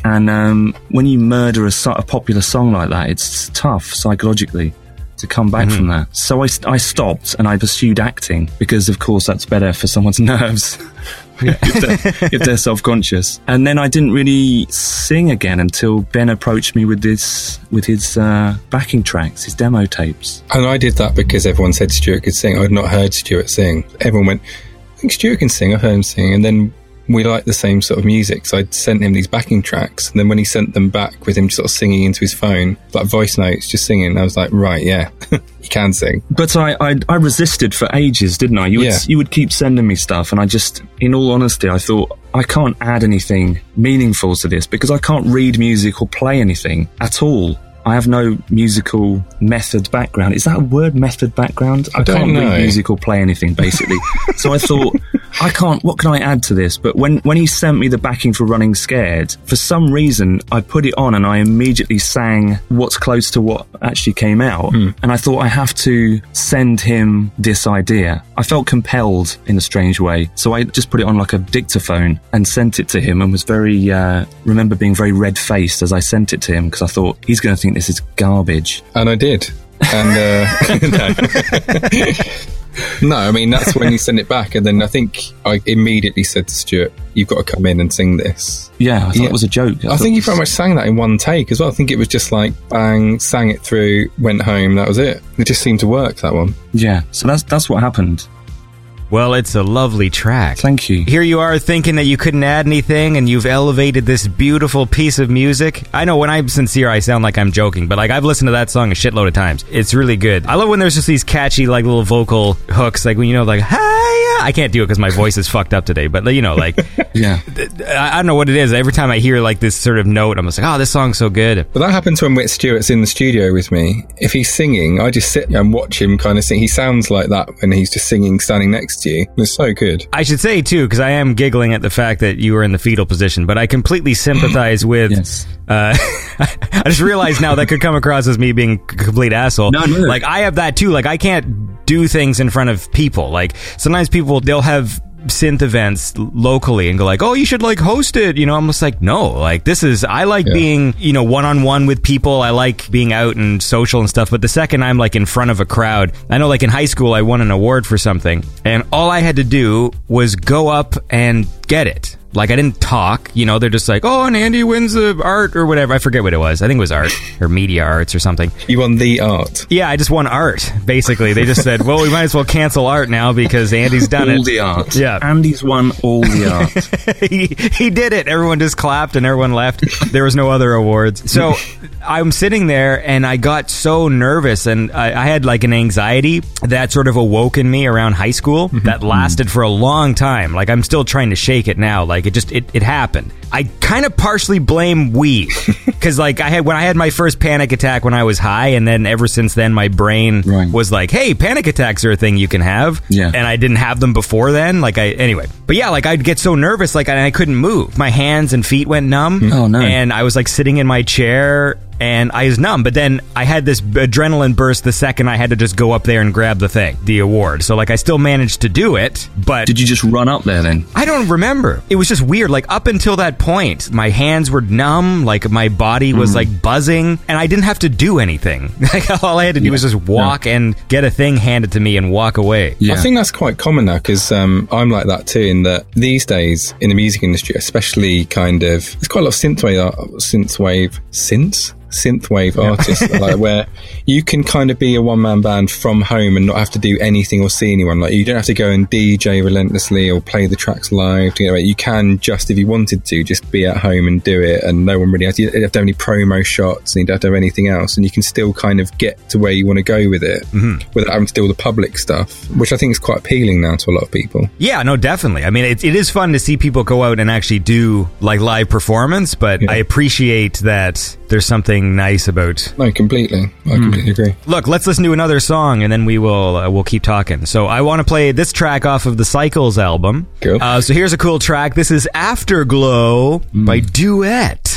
And um, when you murder a, a popular song like that, it's tough psychologically to come back from that. So I, I stopped and I pursued acting because, of course, that's better for someone's nerves if they're, if they're self-conscious. And then I didn't really sing again until Ben approached me with this with his uh, backing tracks, his demo tapes. And I did that because everyone said Stuart could sing. I'd not heard Stuart sing. Everyone went, I think Stuart can sing. I heard him sing. And then we liked the same sort of music. So I'd sent him these backing tracks. And then when he sent them back with him sort of singing into his phone, like voice notes, just singing, I was like, right, yeah, he can sing. But I, I I resisted for ages, didn't I? You would Yeah. you would keep sending me stuff, and I just, in all honesty, I thought I can't add anything meaningful to this because I can't read music or play anything at all. I have no musical method background. Is that a word, method background? I, don't can't know. read music or play anything, basically. so I thought, I can't, what can I add to this? But when, when he sent me the backing for Running Scared, for some reason, I put it on and I immediately sang what's close to what actually came out. And I thought, I have to send him this idea. I felt compelled in a strange way. So I just put it on like a dictaphone and sent it to him and was very, uh, remember being very red faced as I sent it to him because I thought, he's going to think this is garbage. And I did. And, uh, no. I mean, that's when you send it back. And then I think I immediately said to Stuart, you've got to come in and sing this. Yeah, I thought Yeah. it was a joke. I thought think you pretty much sang that in one take as well. I think it was just like bang, sang it through, went home, that was it. It just seemed to work, that one. Yeah, so that's that's what happened. Well, it's a lovely track. Thank you. Here you are thinking that you couldn't add anything and you've elevated this beautiful piece of music. I know when I'm sincere, I sound like I'm joking, but like I've listened to that song a shitload of times. It's really good. I love when there's just these catchy, like little vocal hooks, like when you know, like, hi I can't do it because my voice is fucked up today, but you know, like, Yeah. I, I don't know what it is. Every time I hear like this sort of note, I'm just like, oh, this song's so good. But that happens when Whit Stewart's in the studio with me. If he's singing, I just sit and watch him kind of sing. He sounds like that when he's just singing standing next to you. It's so good. I should say too, because I am giggling at the fact that you were in the fetal position, but I completely sympathize with. Yes. Uh, I just realized now that could come across as me being a complete asshole. No, no. Like I have that too. Like I can't do things in front of people. Like sometimes people they'll have synth events locally and go like, "Oh, you should like host it." You know, I'm just like, "No, like this is I like Yeah. being, you know, one-on-one with people. I like being out and social and stuff, but the second I'm like in front of a crowd, I know like in high school I won an award for something and all I had to do was go up and get it. Like I didn't talk. You know, they're just like, oh, and Andy wins the art or whatever. I forget what it was. I think it was art or media arts or something. You won the art. Yeah, I just won art. Basically, they just said, well, we might as well cancel art now because Andy's done it. all it. the art. Yeah. Andy's won all the art. he, he did it. Everyone just clapped and everyone left. There was no other awards. So I'm sitting there and I got so nervous and I, I had like an anxiety that sort of awoke in me around high school mm-hmm. that lasted for a long time. Like I'm still trying to shake it now. Like it just, it, it happened. I kind of partially blame weed because like I had, when I had my first panic attack when I was high and then ever since then my brain Right. was like, hey, panic attacks are a thing you can have. Yeah. And I didn't have them before then. Like I anyway. But yeah, like I'd get so nervous, like I, I couldn't move. My hands and feet went numb. Oh, no. And I was like sitting in my chair and I was numb. But then I had this adrenaline burst the second I had to just go up there and grab the thing, the award. So like I still managed to do it, but Did you just run up there then? I don't remember. It was just weird. Like up until that point, my hands were numb, like my body was Mm. like buzzing, and I didn't have to do anything. Like all I had to do was just walk and get a thing handed to me and walk away. Yeah. I think that's quite common now because um, I'm like that too. In that these days in the music industry, especially, kind of, there's quite a lot of synthwave, synthwave, synths, synthwave artists, like where you can kind of be a one man band from home and not have to do anything or see anyone. Like you don't have to go and DJ relentlessly or play the tracks live. To. You can just, if you wanted to, just be at home and do it, and no one really has. You don't have to have any promo shots, and you don't have to have anything else, and you can still kind of get to where you want to go with it mm-hmm. without having to do all the public stuff, which I think is quite appealing now to a lot of people. Yeah, no, definitely. I mean, it, it is fun to see people go out and actually do like live performance, but Yeah. I appreciate that there's something nice about. No, completely. I completely agree. Look, let's listen to another song and then we will uh, we'll keep talking. So I want to play this track off of the Cycles album. Cool. Uh, so here's a cool track. This is Afterglow by Duett.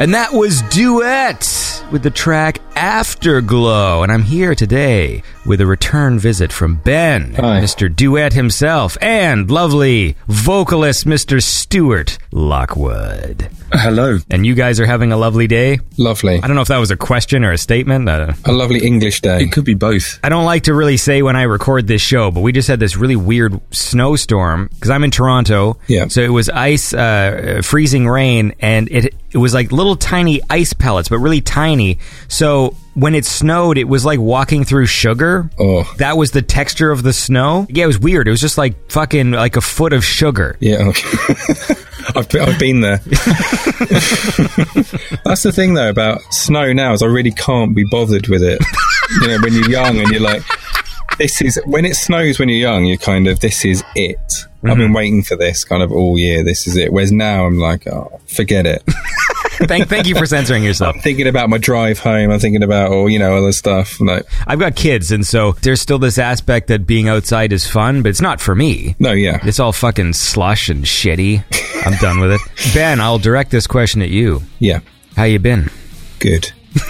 And that was Duett with the track Afterglow. And I'm here today with a return visit from Ben, Hi. Mr. Duett himself, and lovely vocalist Mr. Stuart Lockwood. Hello. And you guys are having a lovely day? Lovely. I don't know if that was a question or a statement. Uh, A lovely English day. It could be both. I don't like to really say when I record this show, but we just had this really weird snowstorm because I'm in Toronto. Yeah. So it was ice, uh, freezing rain, and it it was like little tiny ice pellets, but really tiny. So when it snowed, it was like walking through sugar. Oh. That was the texture of the snow. Yeah, it was weird. It was just like fucking like a foot of sugar. Yeah, okay. I've, I've been there. That's the thing, though, about snow now is I really can't be bothered with it. you know, when you're young and you're like, this is when it snows when you're young. You're kind of this is it. I've been mm-hmm. waiting for this kind of all year. This is it. Whereas now I'm like, oh, forget it. thank, thank you for censoring yourself. I'm thinking about my drive home. I'm thinking about all you know other stuff. Like, I've got kids, and so there's still this aspect that being outside is fun, but it's not for me. no, yeah, It's all fucking slush and shitty. I'm done with it. Ben, I'll direct this question at you. yeah, How you been? Good.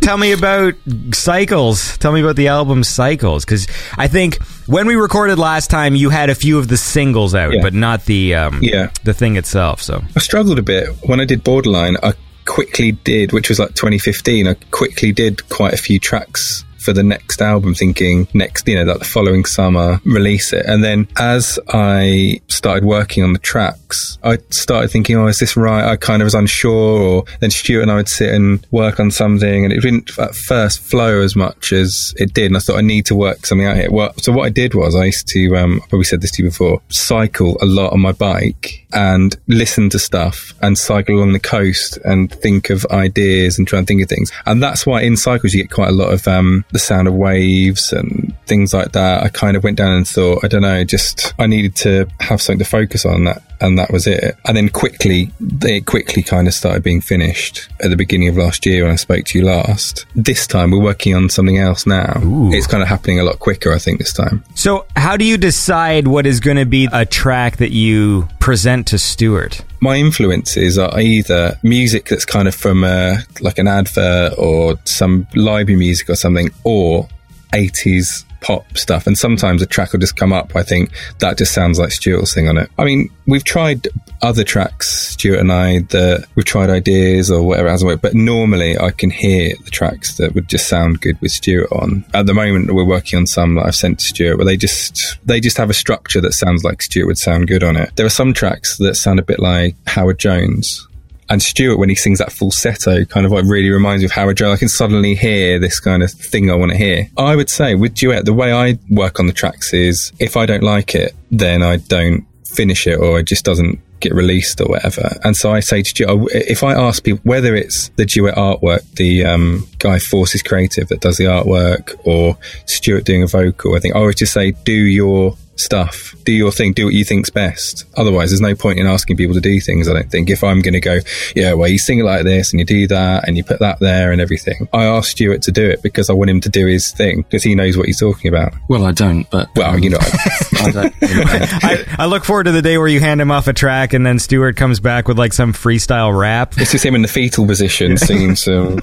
Tell me about Cycles. Tell me about the album Cycles, because I think when we recorded last time, you had a few of the singles out, Yeah. but not the um, Yeah. the thing itself. So I struggled a bit when I did Borderline. I quickly did, which was like 2015. I quickly did quite a few tracks for the next album, thinking next, you know, like the following summer, release it. And then as I started working on the tracks, I started thinking, oh, is this right? I kind of was unsure. Or then Stuart and I would sit and work on something, and it didn't at first flow as much as it did. And I thought I need to work something out here. Well, so what I did was I used to, um, I probably said this to you before, cycle a lot on my bike and listen to stuff and cycle along the coast and think of ideas and try and think of things. And that's why in cycles you get quite a lot of um, the sound of waves and things like that. I kind of went down and thought, I don't know, just I needed to have something to focus on that. And that was it. And then quickly, it quickly kind of started being finished at the beginning of last year when I spoke to you last. This time we're working on something else now. Ooh. It's kind of happening a lot quicker, I think, this time. So, how do you decide what is going to be a track that you present to Stuart? My influences are either music that's kind of from uh, like an advert or some library music or something, or 80s pop stuff. And sometimes a track will just come up. I think that just sounds like Stuart will sing on it. I mean, we've tried other tracks, Stuart and I, that we've tried ideas or whatever hasn't worked, but normally I can hear the tracks that would just sound good with Stuart on. At the moment, we're working on some that I've sent to Stuart where they just, they just have a structure that sounds like Stuart would sound good on it. There are some tracks that sound a bit like Howard Jones. And Stuart, when he sings that falsetto, kind of like really reminds me of Howard Jones. I can suddenly hear this kind of thing I want to hear. I would say with Duett, the way I work on the tracks is if I don't like it, then I don't finish it or it just doesn't get released or whatever. And so I say to Stuart, if I ask people whether it's the Duett artwork, the um, guy Forces Creative that does the artwork, or Stuart doing a vocal, I think I always just say, do your stuff, do your thing, do what you think's best. Otherwise, there's no point in asking people to do things. I don't think if I'm going to go, yeah, well, you sing it like this and you do that and you put that there and everything. I asked Stuart to do it because I want him to do his thing because he knows what he's talking about. Well, I don't, but Well, um, you know, I don't. I, I look forward to the day where you hand him off a track and then Stuart comes back with like some freestyle rap. this is him in the fetal position singing some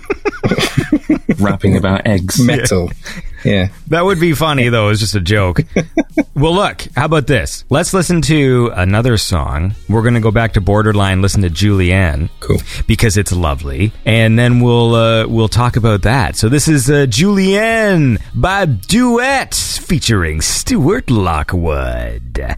rapping about eggs. metal. Yeah. That would be funny, though. It's just a joke. well, look, how about this? Let's listen to another song. We're going to go back to Borderline, listen to Julianne. Cool. Because it's lovely. And then we'll, uh, we'll talk about that. So this is uh, Julianne by Duett featuring Stuart Lockwood.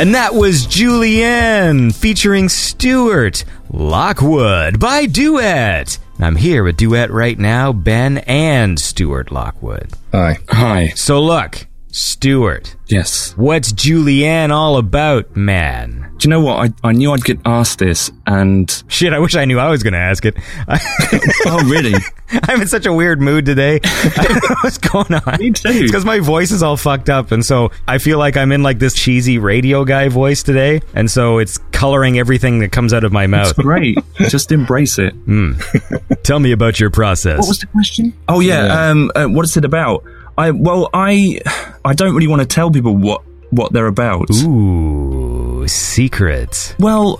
And that was Julianne featuring Stuart Lockwood by Duett. And I'm here with Duett right now, Ben and Stuart Lockwood. Hi. Hi. So look, Stuart, Yes. what's Julianne all about, man? Do you know what? I, I knew I'd get asked this, and Shit, I wish I knew I was going to ask it. oh, really? I'm in such a weird mood today. I don't know what's going on. Me too. It's because my voice is all fucked up, and so I feel like I'm in like this cheesy radio guy voice today, and so it's coloring everything that comes out of my mouth. It's great. Just embrace it. Tell me about your process. What was the question? Oh yeah. Um, uh, what is it about? I well, I I don't really want to tell people what what they're about. Ooh, secret. Well,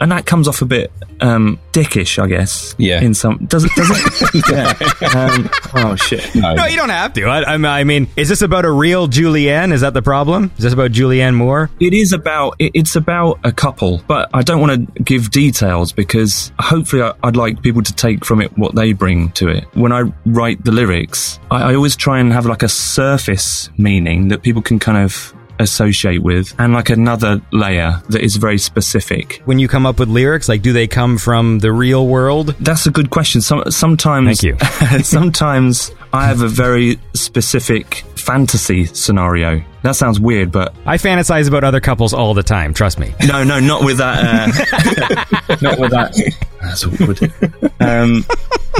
and that comes off a bit um, dickish, I guess. Yeah. In some does it? Does it? yeah. Um, oh shit. No. No, you don't have to. I, I'm- mean, is this about a real Julianne? Is that the problem? Is this about Julianne Moore? It is about it, it's about a couple, but I don't want to give details because hopefully I, I'd like people to take from it what they bring to it. When I write the lyrics, I, I always try and have like a surface meaning that people can kind of associate with, and like another layer that is very specific. When you come up with lyrics, like, do they come from the real world? That's a good question. Some, sometimes, Thank you. sometimes I have a very specific fantasy scenario. That sounds weird, but I fantasize about other couples all the time. Trust me. No, no, not with that. Uh, not with that. That's awkward. Um,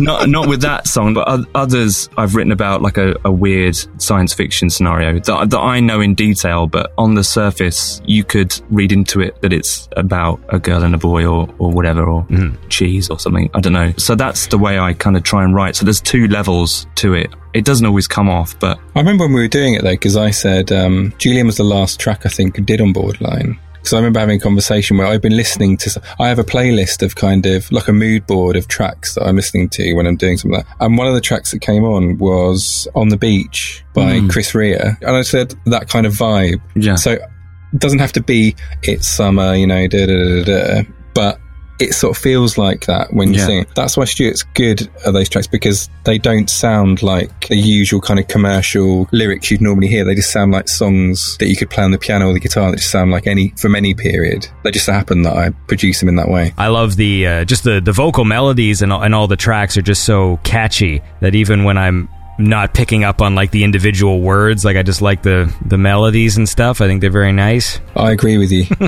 not not with that song, but others I've written about like a, a weird science fiction scenario that, that I know in detail, but on the surface you could read into it that it's about a girl and a boy or or whatever or cheese or something. I don't know. So that's the way I kind of try and write. So there's two levels to it. It doesn't always come off, but I remember when we were doing it though, because I said um, Julian was the last track I think I did on Borderline. Because I remember having a conversation where I've been listening to. I have a playlist of kind of like a mood board of tracks that I'm listening to when I'm doing something like that. And one of the tracks that came on was "On the Beach" by Chris Rea, and I said that kind of vibe. Yeah. So it doesn't have to be it's summer, you know, da da da da. But it sort of feels like that when you Yeah. sing. it. That's why Stuart's good at those tracks because they don't sound like the usual kind of commercial lyrics you'd normally hear. They just sound like songs that you could play on the piano or the guitar that just sound like any from any period. They just happen that I produce them in that way. I love the uh, just the the vocal melodies and all- and all the tracks are just so catchy that even when I'm not picking up on like the individual words, like I just like the the melodies and stuff. I think they're very nice. I agree with you.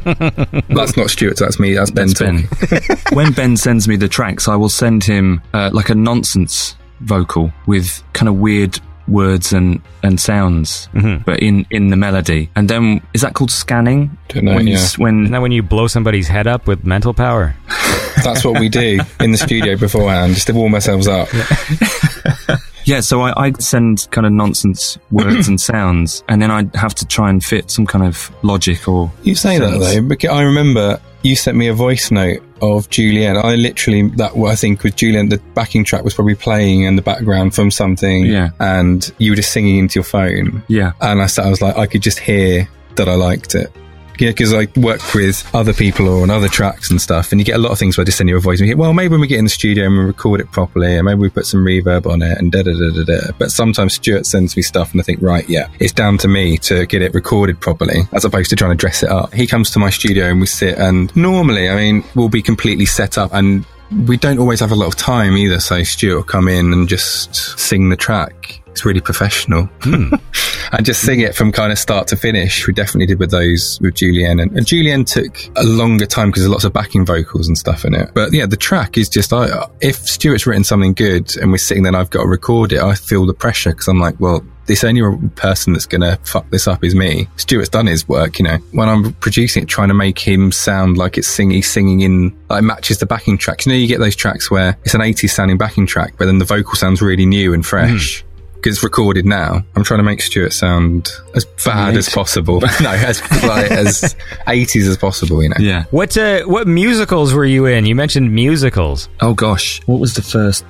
that's not Stuart, that's me. That's Ben. That's Ben. when Ben sends me the tracks, I will send him uh, like a nonsense vocal with kind of weird words and and sounds, but in in the melody. And then is that called scanning? Don't know, When yeah. s- when Isn't that when you blow somebody's head up with mental power? That's what we do in the studio beforehand, just to warm ourselves up. yeah, so I, I send kind of nonsense words and sounds, and then I have to try and fit some kind of logic or You say that though, because I remember you sent me a voice note of Julian. I literally that what I think with Julian, the backing track was probably playing in the background from something, Yeah. and you were just singing into your phone, Yeah, and I, sat- I was like, I could just hear that I liked it. Yeah, because I work with other people or on other tracks and stuff, and you get a lot of things where I just send you a voice. And you think, well, maybe when we get in the studio and we record it properly, and maybe we put some reverb on it, and da da da da da. But sometimes Stuart sends me stuff, and I think, right, yeah, it's down to me to get it recorded properly, as opposed to trying to dress it up. He comes to my studio and we sit, and normally, I mean, we'll be completely set up and. We don't always have a lot of time either, so Stuart will come in and just sing the track. It's really professional hmm. and just sing it from kind of start to finish. We definitely did with those with Julianne, and, and Julianne took a longer time because there's lots of backing vocals and stuff in it. But yeah, the track is just I, if Stuart's written something good and we're sitting there, and I've got to record it. I feel the pressure because I'm like, well. This only person that's gonna fuck this up is me. Stuart's done his work, you know. When I'm producing it, trying to make him sound like it's singing, he's singing in like matches the backing tracks. You know, you get those tracks where it's an 80s sounding backing track, but then the vocal sounds really new and fresh because it's recorded now. I'm trying to make Stuart sound as bad as possible. no, as like, as 80s as possible. You know. yeah. What uh, what musicals were you in? You mentioned musicals. Oh gosh, what was the first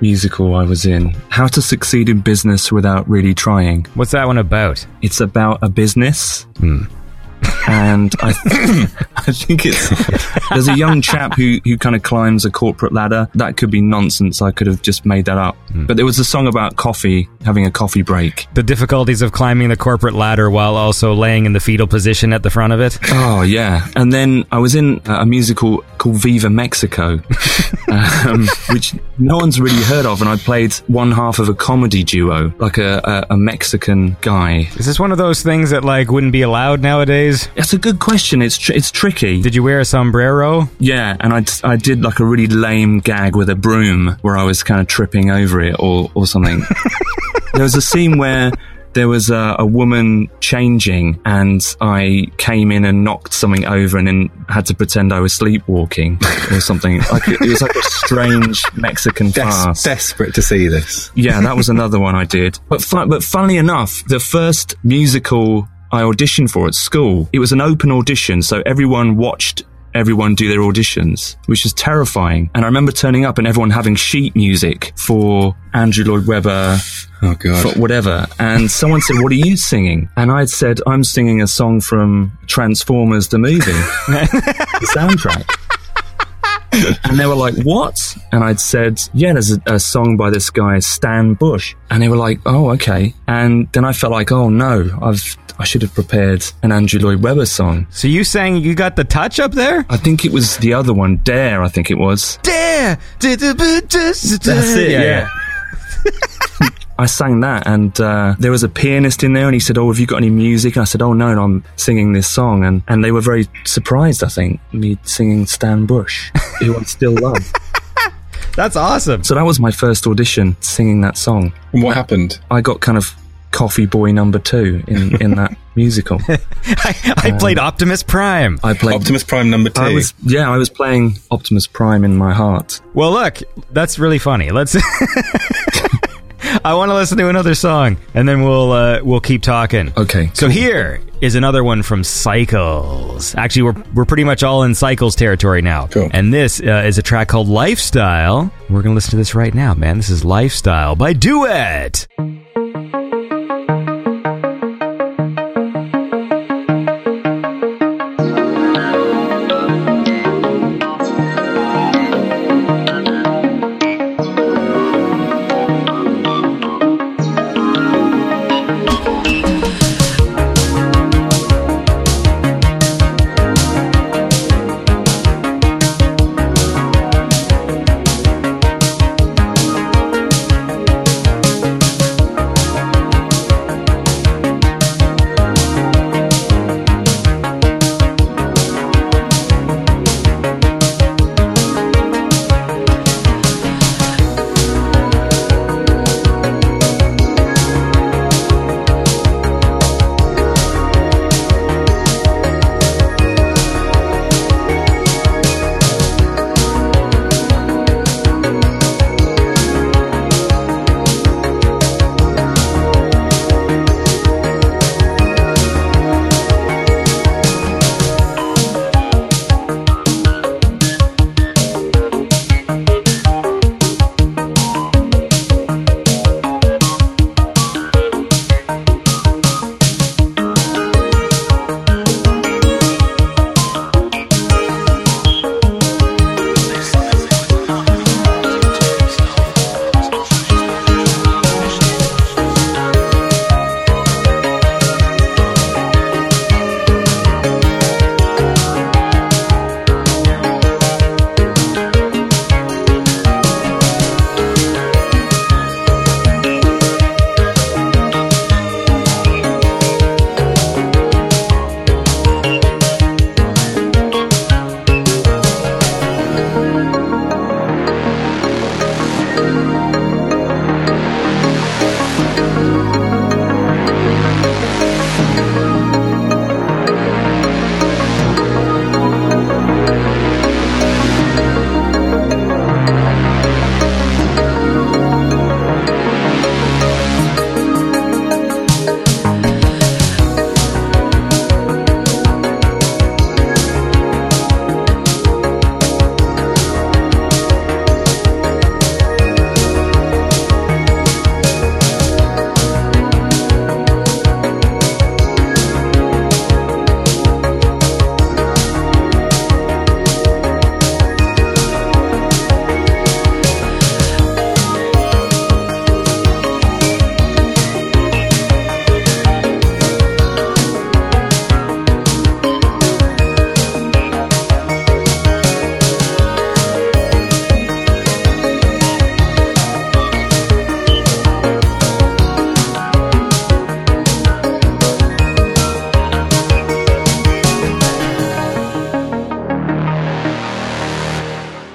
musical I was in? How to succeed in business without really trying. What's that one about? It's about a business. And I, I think it's there's a young chap who who kind of climbs a corporate ladder. That could be nonsense. I could have just made that up. But there was a song about coffee, having a coffee break. The difficulties of climbing the corporate ladder while also laying in the fetal position at the front of it. Oh yeah, and then I was in a musical called Viva Mexico, um, which no one's really heard of, and I played one half of a comedy duo, like a, a, a Mexican guy. Is this one of those things that like wouldn't be allowed nowadays? That's a good question. It's tr- it's tricky. Did you wear a sombrero? Yeah, and I, I did like a really lame gag with a broom where I was kind of tripping over it or, or something. there was a scene where there was a, a woman changing and I came in and knocked something over and then had to pretend I was sleepwalking or something. Like it, was like a strange Mexican Des- farce. desperate to see this. Yeah, that was another one I did. But fu- but funnily enough, the first musical I auditioned for at school, it was an open audition, so everyone watched everyone do their auditions, which was terrifying. And I remember turning up and everyone having sheet music for Andrew Lloyd Webber, Oh god. for whatever. And someone said, "What are you singing?" And I'd said, "I'm singing a song from Transformers the movie, the soundtrack." And they were like, "What?" And I'd said, "Yeah, there's a, a song by this guy Stan Bush." And they were like, "Oh, okay." And then I felt like, "Oh no, I've I should have prepared an Andrew Lloyd Webber song." So you sang you got the touch up there? I think it was the other one, Dare. I think it was. Dare. That's That's it. Yeah. I sang that, and uh, there was a pianist in there, and he said, "Oh, have you got any music?" And I said, "Oh no, no I'm singing this song," and and they were very surprised. I think me singing Stan Bush, who I still love. That's awesome. So that was my first audition, singing that song. And what happened? I got kind of coffee boy number two in in that musical. I, I played Optimus Prime. I played. Optimus Prime number two. I was yeah, I was playing Optimus Prime in my heart. Well, look, that's really funny. Let's. I want to listen to another song, and then we'll uh, we'll keep talking. Okay, So here is another one from Cycles. Actually, we're we're pretty much all in Cycles territory now. Cool. And this uh, is a track called Lifestyle. We're gonna listen to this right now, man. This is Lifestyle by Duett.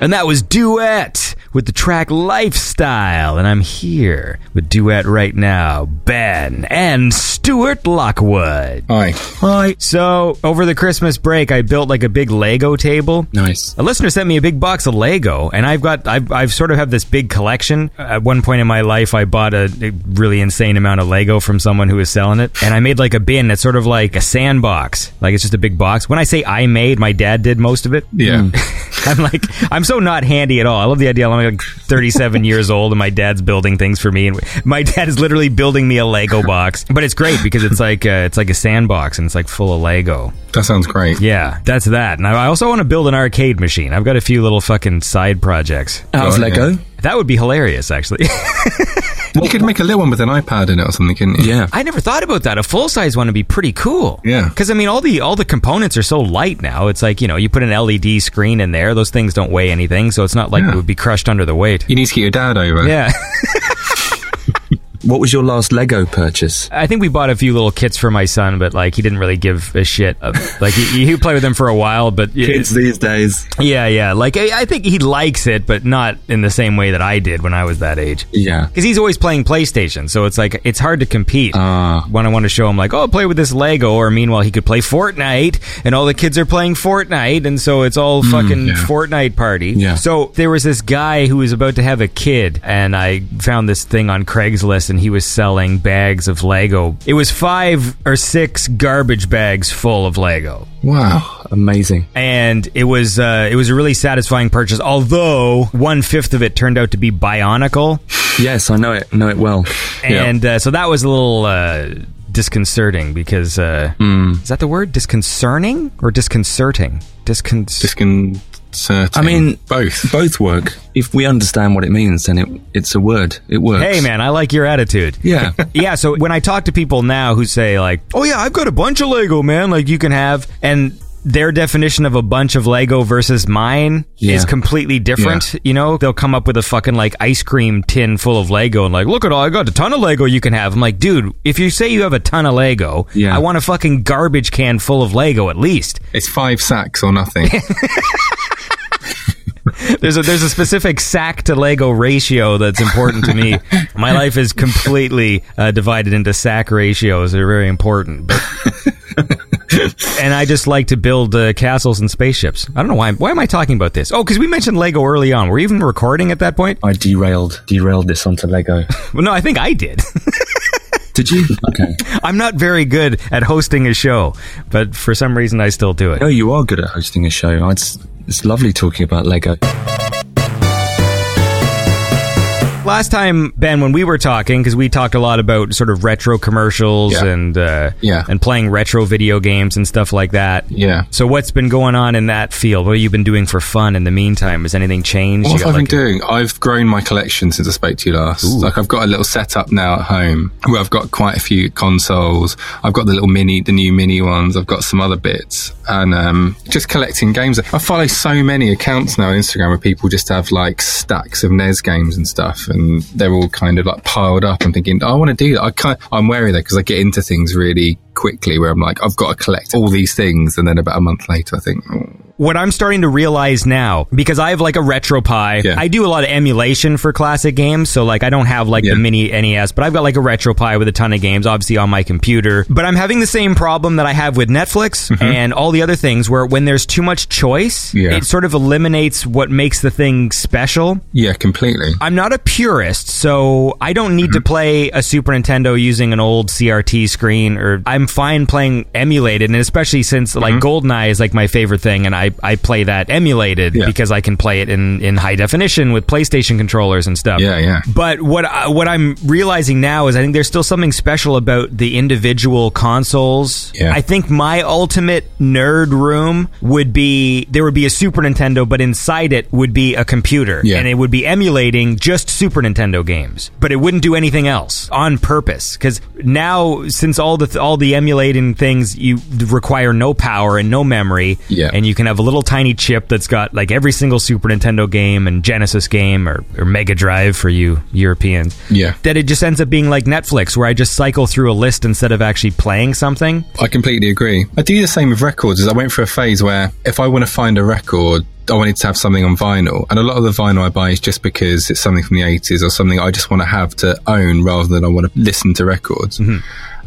And that was Duett with the track Lifestyle. And I'm here with Duett right now, Ben and Stuart Lockwood. Hi. Hi. So, over the Christmas break, I built like a big Lego table. Nice. A listener sent me a big box of Lego, and I've got I've, I've sort of have this big collection. At one point in my life, I bought a, a really insane amount of Lego from someone who was selling it, and I made like a bin that's sort of like a sandbox, like it's just a big box. When I say I made, my dad did most of it. Yeah. I'm like I'm so not handy at all. I love the idea. I'm like 37 years old, and my dad's building things for me, and my dad is literally building me a Lego box. But it's great because it's like uh, it's like a sandbox, and it's like full of Lego. That sounds great. Yeah, that's that. And I I also want to build an arcade machine. I've got a few little fucking side projects. Out of Lego? yeah. That would be hilarious, actually. You could make a little one with an iPad in it or something, couldn't you? Yeah. I never thought about that. A full size one would be pretty cool. Yeah. Because I mean, all the all the components are so light now. It's like you know, you put an LED screen in there; those things don't weigh anything, so it's not like Yeah. it would be crushed under the weight. You need to get your dad over. Yeah, What was your last Lego purchase? I think we bought a few little kits for my son, but like he didn't really give a shit. Uh, Like he, he played with them for a while, but Kids these days. yeah, yeah. Like I, I think he likes it, but not in the same way that I did when I was that age. Yeah. Because he's always playing PlayStation, so it's like it's hard to compete. Ah. when I want to show him, like, oh, play with this Lego, or meanwhile he could play Fortnite, and all the kids are playing Fortnite, and so it's all fucking yeah. Fortnite party. Yeah. So there was this guy who was about to have a kid, and I found this thing on Craigslist, and he was selling bags of Lego. It was five or six garbage bags full of Lego Wow. Amazing. and it was uh, it was a really satisfying purchase. Although one fifth of it turned out to be Bionicle, Yes, I know it. Know it well. and uh, so that was a little uh, disconcerting because uh, is that the word disconcerting or disconcerting? Discon- Disconcerting. I mean, both. Both work. If we understand what it means, then it, it's a word. It works. Hey man, I like your attitude. Yeah. yeah, so when I talk to people now who say like, "Oh yeah, I've got a bunch of Lego, man," like you can have and their definition of a bunch of Lego versus mine Yeah. is completely different. You know, they'll come up with a fucking like ice cream tin full of Lego and like, look at all I got a ton of Lego you can have. I'm like, dude, if you say you have a ton of Lego, Yeah. I want a fucking garbage can full of Lego at least. It's five sacks or nothing. There's a there's a specific sack to Lego ratio that's important to me. My life is completely uh, divided into sack ratios. They're very important. And I just like to build uh, castles and spaceships. I don't know why. Why am I talking about this? Oh, because we mentioned Lego early on. Were we even recording at that point? I derailed derailed this onto Lego. Well, no, I think I did. Did you? Okay. I'm not very good at hosting a show, but for some reason I still do it. No, you are good at hosting a show. It's it's lovely talking about Lego. Last time, Ben, when we were talking, because we talked a lot about sort of retro commercials Yeah. and uh, Yeah. and playing retro video games and stuff like that. Yeah. So what's been going on in that field? What have you been doing for fun in the meantime? Has anything changed? What have I got, been like, doing? I've grown my collection since I spoke to you last. Like I've got a little setup now at home where I've got quite a few consoles. I've got the little mini, the new mini ones. I've got some other bits and um, just collecting games. I follow so many accounts now on Instagram where people just have like stacks of NES games and stuff, and they're all kind of like piled up. I'm thinking, oh, I want to do that. I can't. I'm wary though because I get into things really quickly where I'm like, I've got to collect all these things, and then about a month later, I think. Oh, what I'm starting to realize now, because I have like a RetroPie, Yeah. I do a lot of emulation for classic games. So like I don't have like Yeah. the mini NES, but I've got like a RetroPie with a ton of games, obviously on my computer. But I'm having the same problem that I have with Netflix and all the other things where when there's too much choice, Mm-hmm. Yeah. it sort of eliminates what makes the thing special. yeah, completely. I'm not a purist, so I don't need to play a Super Nintendo using an old CRT screen, or I'm fine playing emulated, and especially since like GoldenEye is like my favorite thing, and I, I play that emulated Yeah. because I can play it in, in high definition with PlayStation controllers and stuff. Yeah, yeah. But what I, what I'm realizing now is I think there's still something special about the individual consoles. Yeah. I think my ultimate nerd room would be there would be a Super Nintendo, but inside it would be a computer, Yeah. and it would be emulating just Super Nintendo games, but it wouldn't do anything else on purpose. Because now, since all the all the emulating things you require no power and no memory, Yeah. and you can have a little tiny chip that's got like every single Super Nintendo game and Genesis game or, or Mega Drive for you Europeans. Yeah. That it just ends up being like Netflix, where I just cycle through a list instead of actually playing something. I completely agree. I do the same with records. Is I went through a phase where if I want to find a record I wanted to have something on vinyl, and a lot of the vinyl I buy is just because it's something from the 80s or something I just want to have to own rather than I want to listen to records. Mm-hmm.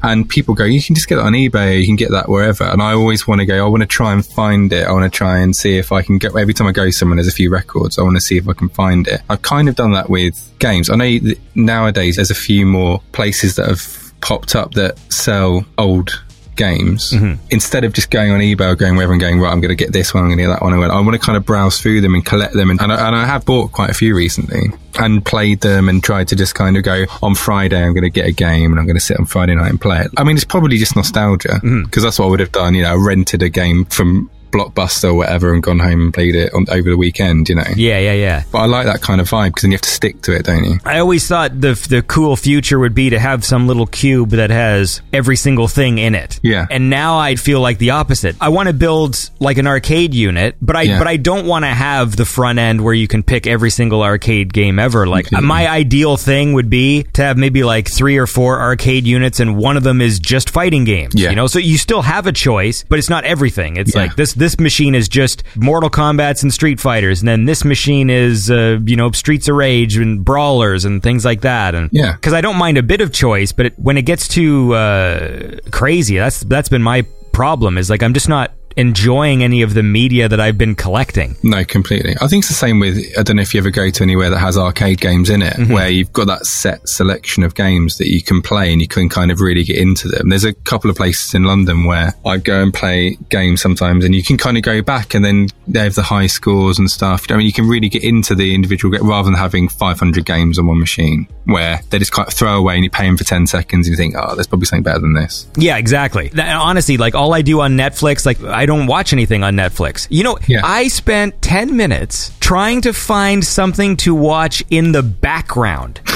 And people go, you can just get it on eBay, you can get that wherever. And I always want to go, I want to try and find it. I want to try and see if I can get, every time I go somewhere, there's a few records. I want to see if I can find it. I've kind of done that with games. I know that nowadays there's a few more places that have popped up that sell old games mm-hmm. instead of just going on eBay or going wherever and going right I'm going to get this one I'm going to get that one I want to kind of browse through them and collect them and, and, I, and I have bought quite a few recently and played them and tried to just kind of go on Friday I'm going to get a game and I'm going to sit on Friday night and play it. I mean it's probably just nostalgia mm-hmm. because that's what I would have done you know rented a game from Blockbuster or whatever and gone home and played it on, over the weekend you know Yeah, yeah, yeah. but I like that kind of vibe because then you have to stick to it don't you I always thought the the cool future would be to have some little cube that has every single thing in it. Yeah. And now I feel like the opposite. I want to build like an arcade unit, but I Yeah. but I don't want to have the front end where you can pick every single arcade game ever. Like Completely. my ideal thing would be to have maybe like three or four arcade units, and one of them is just fighting games. Yeah. You know, so you still have a choice, but it's not everything. It's Yeah. like this this machine is just Mortal Kombat's and Street Fighters, and then this machine is uh, you know Streets of Rage and Brawlers and things like that. And Yeah. because I don't mind a bit of choice, but it, when it gets too uh, crazy, that's that's been my problem. Is like I'm just not enjoying any of the media that I've been collecting. No, completely. I think it's the same with, I don't know if you ever go to anywhere that has arcade games in it, Mm-hmm. where you've got that set selection of games that you can play and you can kind of really get into them. There's a couple of places in London where I go and play games sometimes and you can kind of go back and then they have the high scores and stuff. I mean, you can really get into the individual game rather than having 500 games on one machine where they just kind of throw away and you pay them for 10 seconds and you think, oh, there's probably something better than this. Yeah, exactly. Th- honestly, like all I do on Netflix, like I don't watch anything on Netflix. You know, Yeah. I spent 10 minutes trying to find something to watch in the background.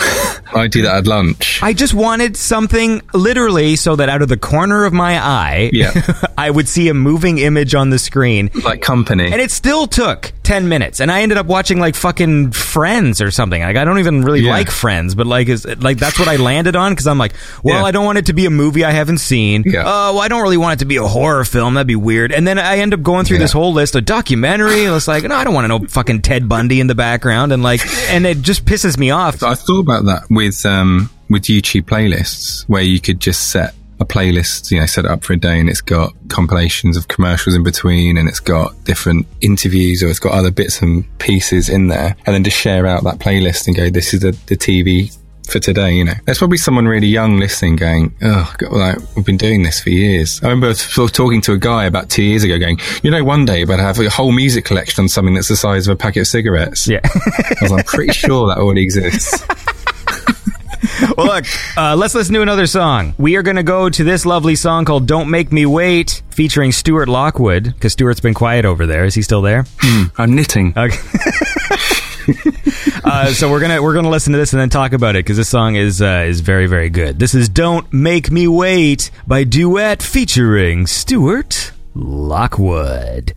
I do that at lunch. I just wanted something literally so that out of the corner of my eye, Yeah. I would see a moving image on the screen. Like company. And it still took 10 minutes. And I ended up watching like fucking Friends or something. Like I don't even really Yeah. like Friends, but like is like that's what I landed on cuz I'm like, well, Yeah. I don't want it to be a movie I haven't seen. Yeah. Oh, well, I don't really want it to be a horror film. That'd be weird. And then I end up going through Yeah. this whole list of documentary. It's like, no, I don't want to know fucking Ted Bundy in the background and like and it just pisses me off. I thought about that with um, with YouTube playlists, where you could just set a playlist, you know, set it up for a day, and it's got compilations of commercials in between, and it's got different interviews, or it's got other bits and pieces in there, and then just share out that playlist and go, "This is the the TV." For today, you know, there's probably someone really young listening, going, "Oh, God, like we've been doing this for years." I remember sort of talking to a guy about two years ago, going, "You know, one day, but I have a whole music collection on something that's the size of a packet of cigarettes." Yeah. I was, I'm pretty sure that already exists. well, look, uh, let's listen to another song. We are going to go to this lovely song called Don't Make Me Wait, featuring Stuart Lockwood, because Stuart's been quiet over there. Is he still there? I'm knitting. Okay. uh, so we're gonna we're gonna listen to this and then talk about it because this song is uh, is very very good. This is "Don't Make Me Wait" by Duett featuring Stuart Lockwood.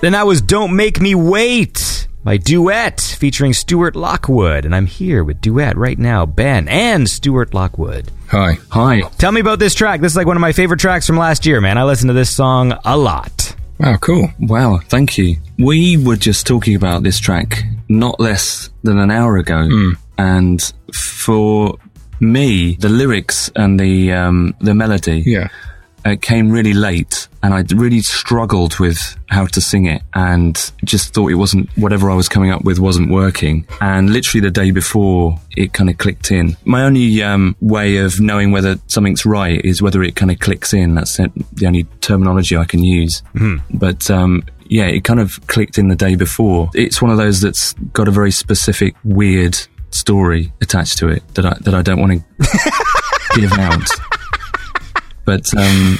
Then that was Don't Make Me Wait my Duett featuring Stuart Lockwood. And I'm here with Duett right now, Ben and Stuart Lockwood. Hi. Hi. Tell me about this track. This is like one of my favorite tracks from last year, man. I listened to this song a lot. Wow, cool. Wow, thank you. We were just talking about this track not less than an hour ago, and for me, the lyrics and the um, the melody Yeah. uh, came really late, and I really struggled with how to sing it, and just thought it wasn't whatever I was coming up with wasn't working. And literally the day before, it kind of clicked in. My only um, way of knowing whether something's right is whether it kind of clicks in. That's the only terminology I can use. But um, yeah, it kind of clicked in the day before. It's one of those that's got a very specific, weird story attached to it that I that I don't want to give out but um,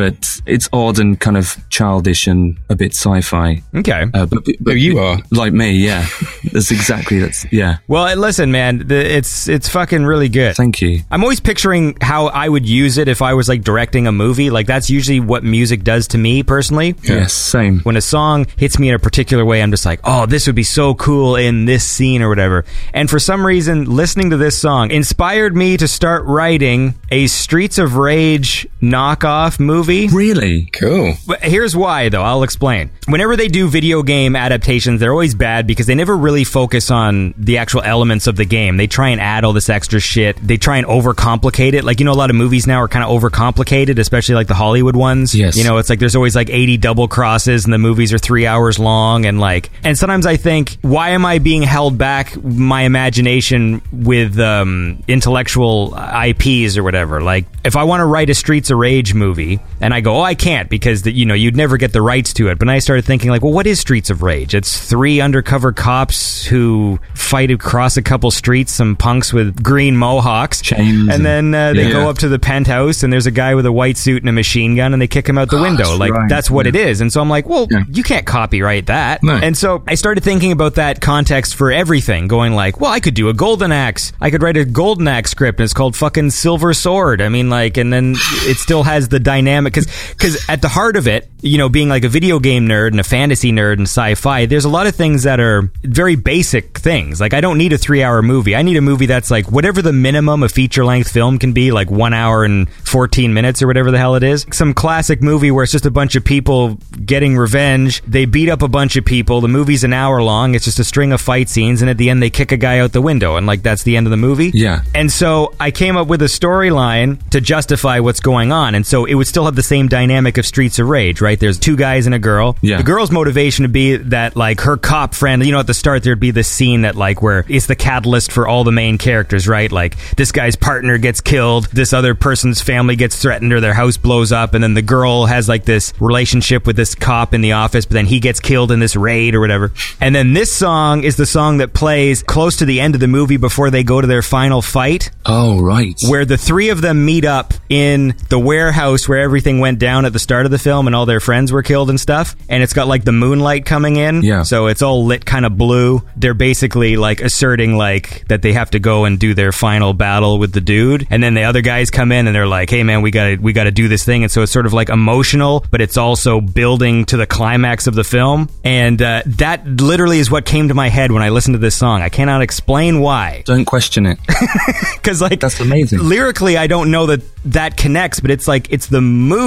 but it's odd and kind of childish and a bit sci-fi. Okay. Uh, but, but Oh, you are. like me, yeah. That's exactly that's yeah. Well, listen, man, the, it's it's fucking really good. Thank you. I'm always picturing how I would use it if I was like directing a movie. Like that's usually what music does to me personally. Yes, same. When a song hits me in a particular way, I'm just like, oh, this would be so cool in this scene or whatever. And for some reason, listening to this song inspired me to start writing a Streets of Rage knockoff movie. Really? Cool. But here's why, though. I'll explain. Whenever they do video game adaptations, they're always bad because they never really focus on the actual elements of the game. They try and add all this extra shit. They try and overcomplicate it. Like, you know, a lot of movies now are kind of overcomplicated, especially like the Hollywood ones. Yes. You know, it's like there's always like 80 double crosses and the movies are three hours long. And like, and sometimes I think, why am I being held back my imagination with um, intellectual IPs or whatever? Like, if I want to write a Streets of Rage movie and I go, oh, I can't because, the, you know, you'd never get the rights to it. But I started thinking, like, well, what is Streets of Rage? It's three undercover cops who fight across a couple streets, some punks with green mohawks. Chains And then uh, they Yeah. go up to the penthouse and there's a guy with a white suit and a machine gun and they kick him out the window. that's Like, right. that's what it is. And so I'm like, well, Yeah. you can't copyright that. No. And so I started thinking about that context for everything, going like, well, I could do a Golden Axe. I could write a Golden Axe script and it's called fucking Silver Sword. I mean, like, and then it still has the dynamic because because at the heart of it, you know, being like a video game nerd and a fantasy nerd and sci-fi, there's a lot of things that are very basic things. Like, I don't need a three-hour movie. I need a movie that's like whatever the minimum a feature-length film can be, like one hour and 14 minutes or whatever the hell it is. Some classic movie where it's just a bunch of people getting revenge. They beat up a bunch of people. The movie's an hour long. It's just a string of fight scenes, and at the end they kick a guy out the window, and like that's the end of the movie. Yeah. And so I came up with a storyline to justify what's going on, and so it would still have the same dynamic of Streets of Rage, right? There's two guys and a girl. Yeah. The girl's motivation would be that like her cop friend. You know, at the start there'd be this scene that like where it's the catalyst for all the main characters, right? Like this guy's partner gets killed, this other person's family gets threatened, or their house blows up, and then the girl has like this relationship with this cop in the office, but then he gets killed in this raid or whatever. And then this song is the song that plays close to the end of the movie before they go to their final fight Oh, right. where the three of them meet up in the warehouse where everything went down at the start of the film and all their friends were killed and stuff. And it's got like the moonlight coming in. Yeah. So it's all lit kind of blue. They're basically like asserting like that they have to go and do their final battle with the dude. And then the other guys come in and they're like, hey man, we gotta, we gotta do this thing. And so it's sort of like emotional, but it's also building to the climax of the film. And uh, that literally is what came to my head when I listened to this song. I cannot explain why. Don't question it. Cause like, That's amazing. lyrically i don't know that that connects but it's like it's the mood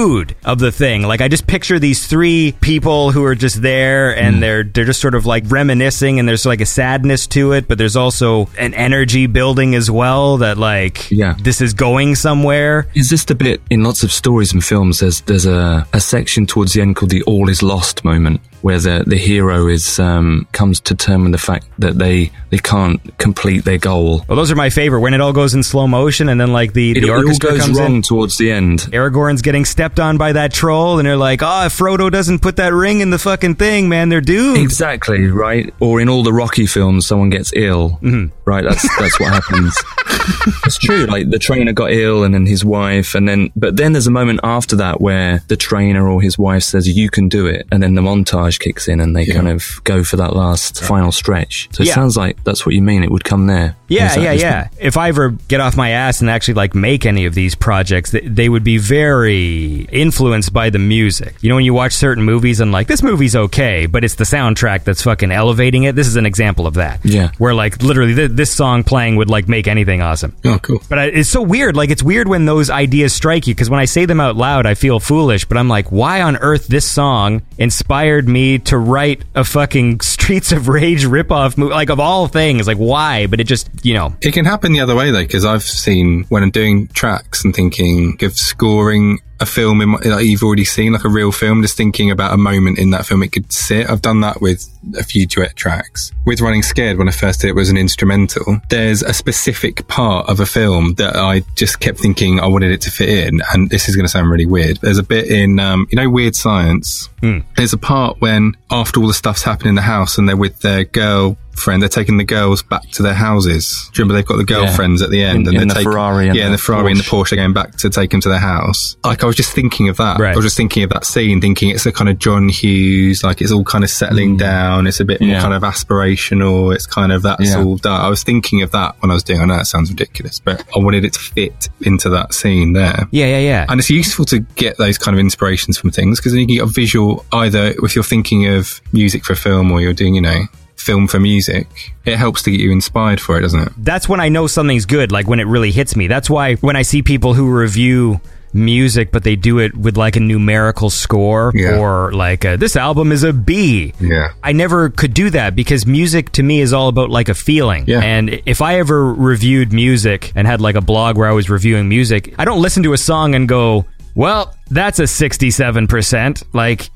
of the thing like i just picture these three people who are just there and hmm. they're they're just sort of like reminiscing and there's like a sadness to it but there's also an energy building as well that like Yeah. this is going somewhere Is this the bit in lots of stories and films? There's there's a, a section towards the end called the "all is lost" moment, where the the hero is um, comes to term with the fact that they they can't complete their goal. well those are my favorite when it all goes in slow motion and then like the It, the orchestra goes comes wrong in towards the end. Aragorn's getting stepped on by that troll, and they're like, "Oh, Frodo doesn't put that ring in the fucking thing, man, they're doomed." Exactly right. Or in all the Rocky films, someone gets ill. Mm-hmm. Right. That's that's what happens. it's true. Like the trainer got ill, and then his wife, and then but then there's a moment after that where the trainer or his wife says, "You can do it," and then the montage kicks in, and they Yeah. kind of go for that last final stretch. So it Yeah. sounds like that's what you mean. It would come there. Yeah, that- yeah, yeah. If I ever get off my ass and actually like make any of these projects, they, they would be very influenced by the music. You know, when you watch certain movies and like this movie's okay, but it's the soundtrack that's fucking elevating it. This is an example of that. Yeah. where like literally th- this song playing would like make anything awesome. Oh, cool. But I, it's so weird. Like it's weird when those ideas strike you because when I say them out loud, I feel foolish. But I'm like, why on earth this song inspired me to write a fucking Streets of Rage ripoff movie? Like of all things, like why? But it just you know It can happen the other way though, because I've seen when I'm doing tracks and thinking of scoring a film in my, like you've already seen, like a real film, just thinking about a moment in that film it could sit. I've done that with a few Duett tracks. With Running Scared, when I first did it, was an instrumental. There's a specific part of a film that I just kept thinking I wanted it to fit in, and this is going to sound really weird. There's a bit in, um, you know, Weird Science. There's a part when after all the stuff's happened in the house and they're with their girl friend, they're taking the girls back to their houses. Do you remember they've got the girlfriends at the end In- and they're the taking- Ferrari and yeah, and the the Ferrari and the Porsche. Porsche are going back to take them to their house. Like I was just thinking of that. Right. I was just thinking of that scene, thinking it's a kind of John Hughes, like it's all kind of settling mm. down. It's a bit more Yeah. kind of aspirational. It's kind of that's Yeah. all done. I was thinking of that when I was doing. I know that sounds ridiculous, but I wanted it to fit into that scene there. yeah, yeah, yeah. And it's useful to get those kind of inspirations from things because then you can get a visual either if you're thinking of music for a film or you're doing, you know, film for music. It helps to get you inspired for it, doesn't it? that's when I know something's good, like when it really hits me. That's why when I see people who review music, but they do it with like a numerical score Yeah. or like a, this album is a B. Yeah. I never could do that because music to me is all about like a feeling. Yeah. And if I ever reviewed music and had like a blog where I was reviewing music, I don't listen to a song and go, well, that's a 67%. Like,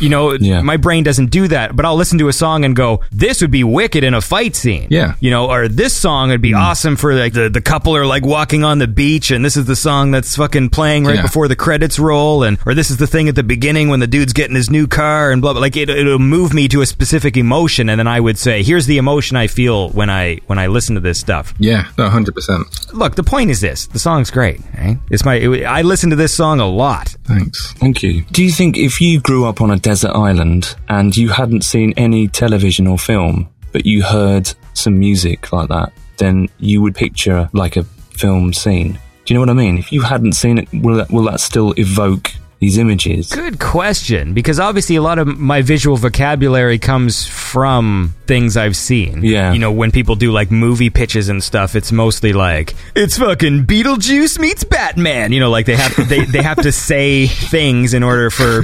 you know, Yeah. my brain doesn't do that, but I'll listen to a song and go, this would be wicked in a fight scene. Yeah. You know, or this song would be Hmm. awesome for like the, the couple are like walking on the beach and this is the song that's fucking playing right Yeah. before the credits roll and, or this is the thing at the beginning when the dude's getting his new car and blah, blah. Like it, it'll move me to a specific emotion and then I would say, here's the emotion I feel when I, when I listen to this stuff. Yeah, no, 100%. Look, the point is this, the song's great, right? It's my, it, I listen to this song a lot. Thanks. Thank you. Do you think if you grew up on a desert island and you hadn't seen any television or film, but you heard some music like that, then you would picture like a film scene? Do you know what I mean? If you hadn't seen it, will that, will that still evoke these images? Good question, because obviously a lot of my visual vocabulary comes from things I've seen. Yeah. You know, when people do like movie pitches and stuff, it's mostly like it's fucking Beetlejuice meets Batman. You know, like they have to, they they have to say things in order for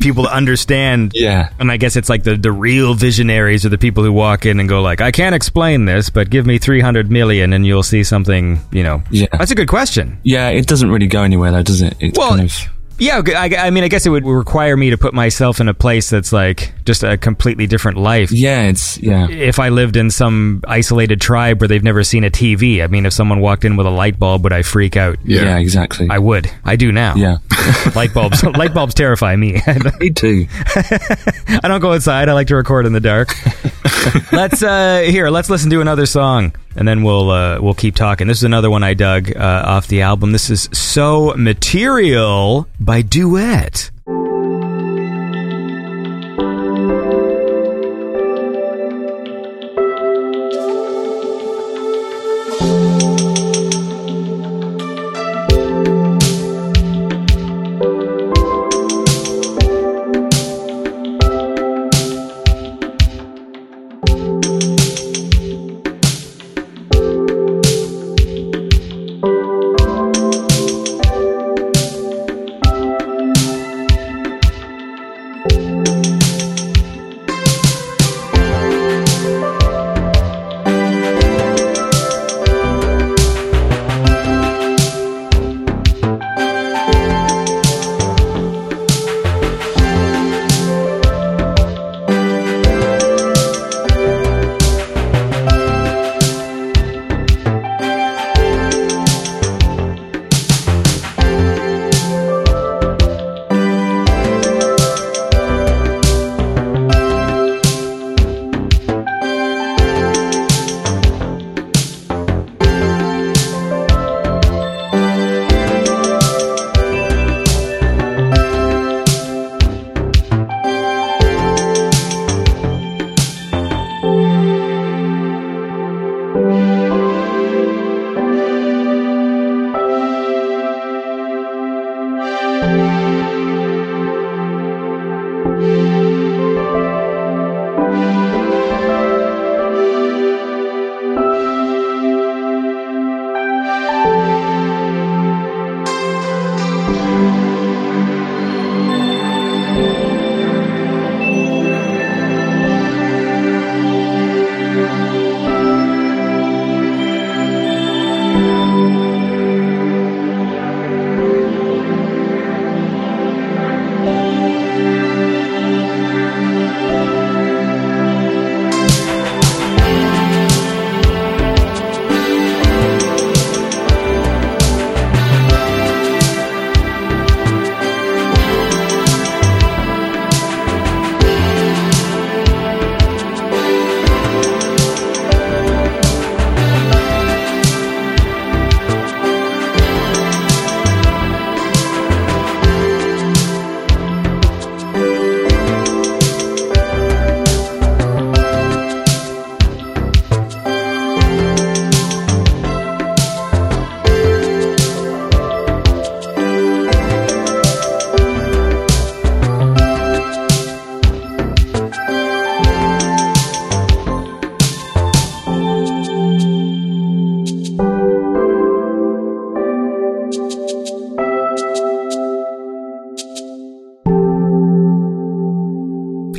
people to understand. Yeah. And I guess it's like the the real visionaries are the people who walk in and go like, I can't explain this, but give me three hundred million and you'll see something. You know. Yeah. That's a good question. Yeah, it doesn't really go anywhere though, does it? It's Well, kind of Yeah, I, I mean, I guess it would require me to put myself in a place that's like just a completely different life. yeah, it's yeah. If I lived in some isolated tribe where they've never seen a TV, I mean, if someone walked in with a light bulb, would I freak out? Yeah. Yeah, exactly. I would. I do now. yeah. light bulbs. light bulbs terrify me. Me too. I don't go outside. I like to record in the dark. let's uh here. Let's listen to another song, and then we'll uh, we'll keep talking. This is another one I dug uh, off the album. This is "So Material" by Duett.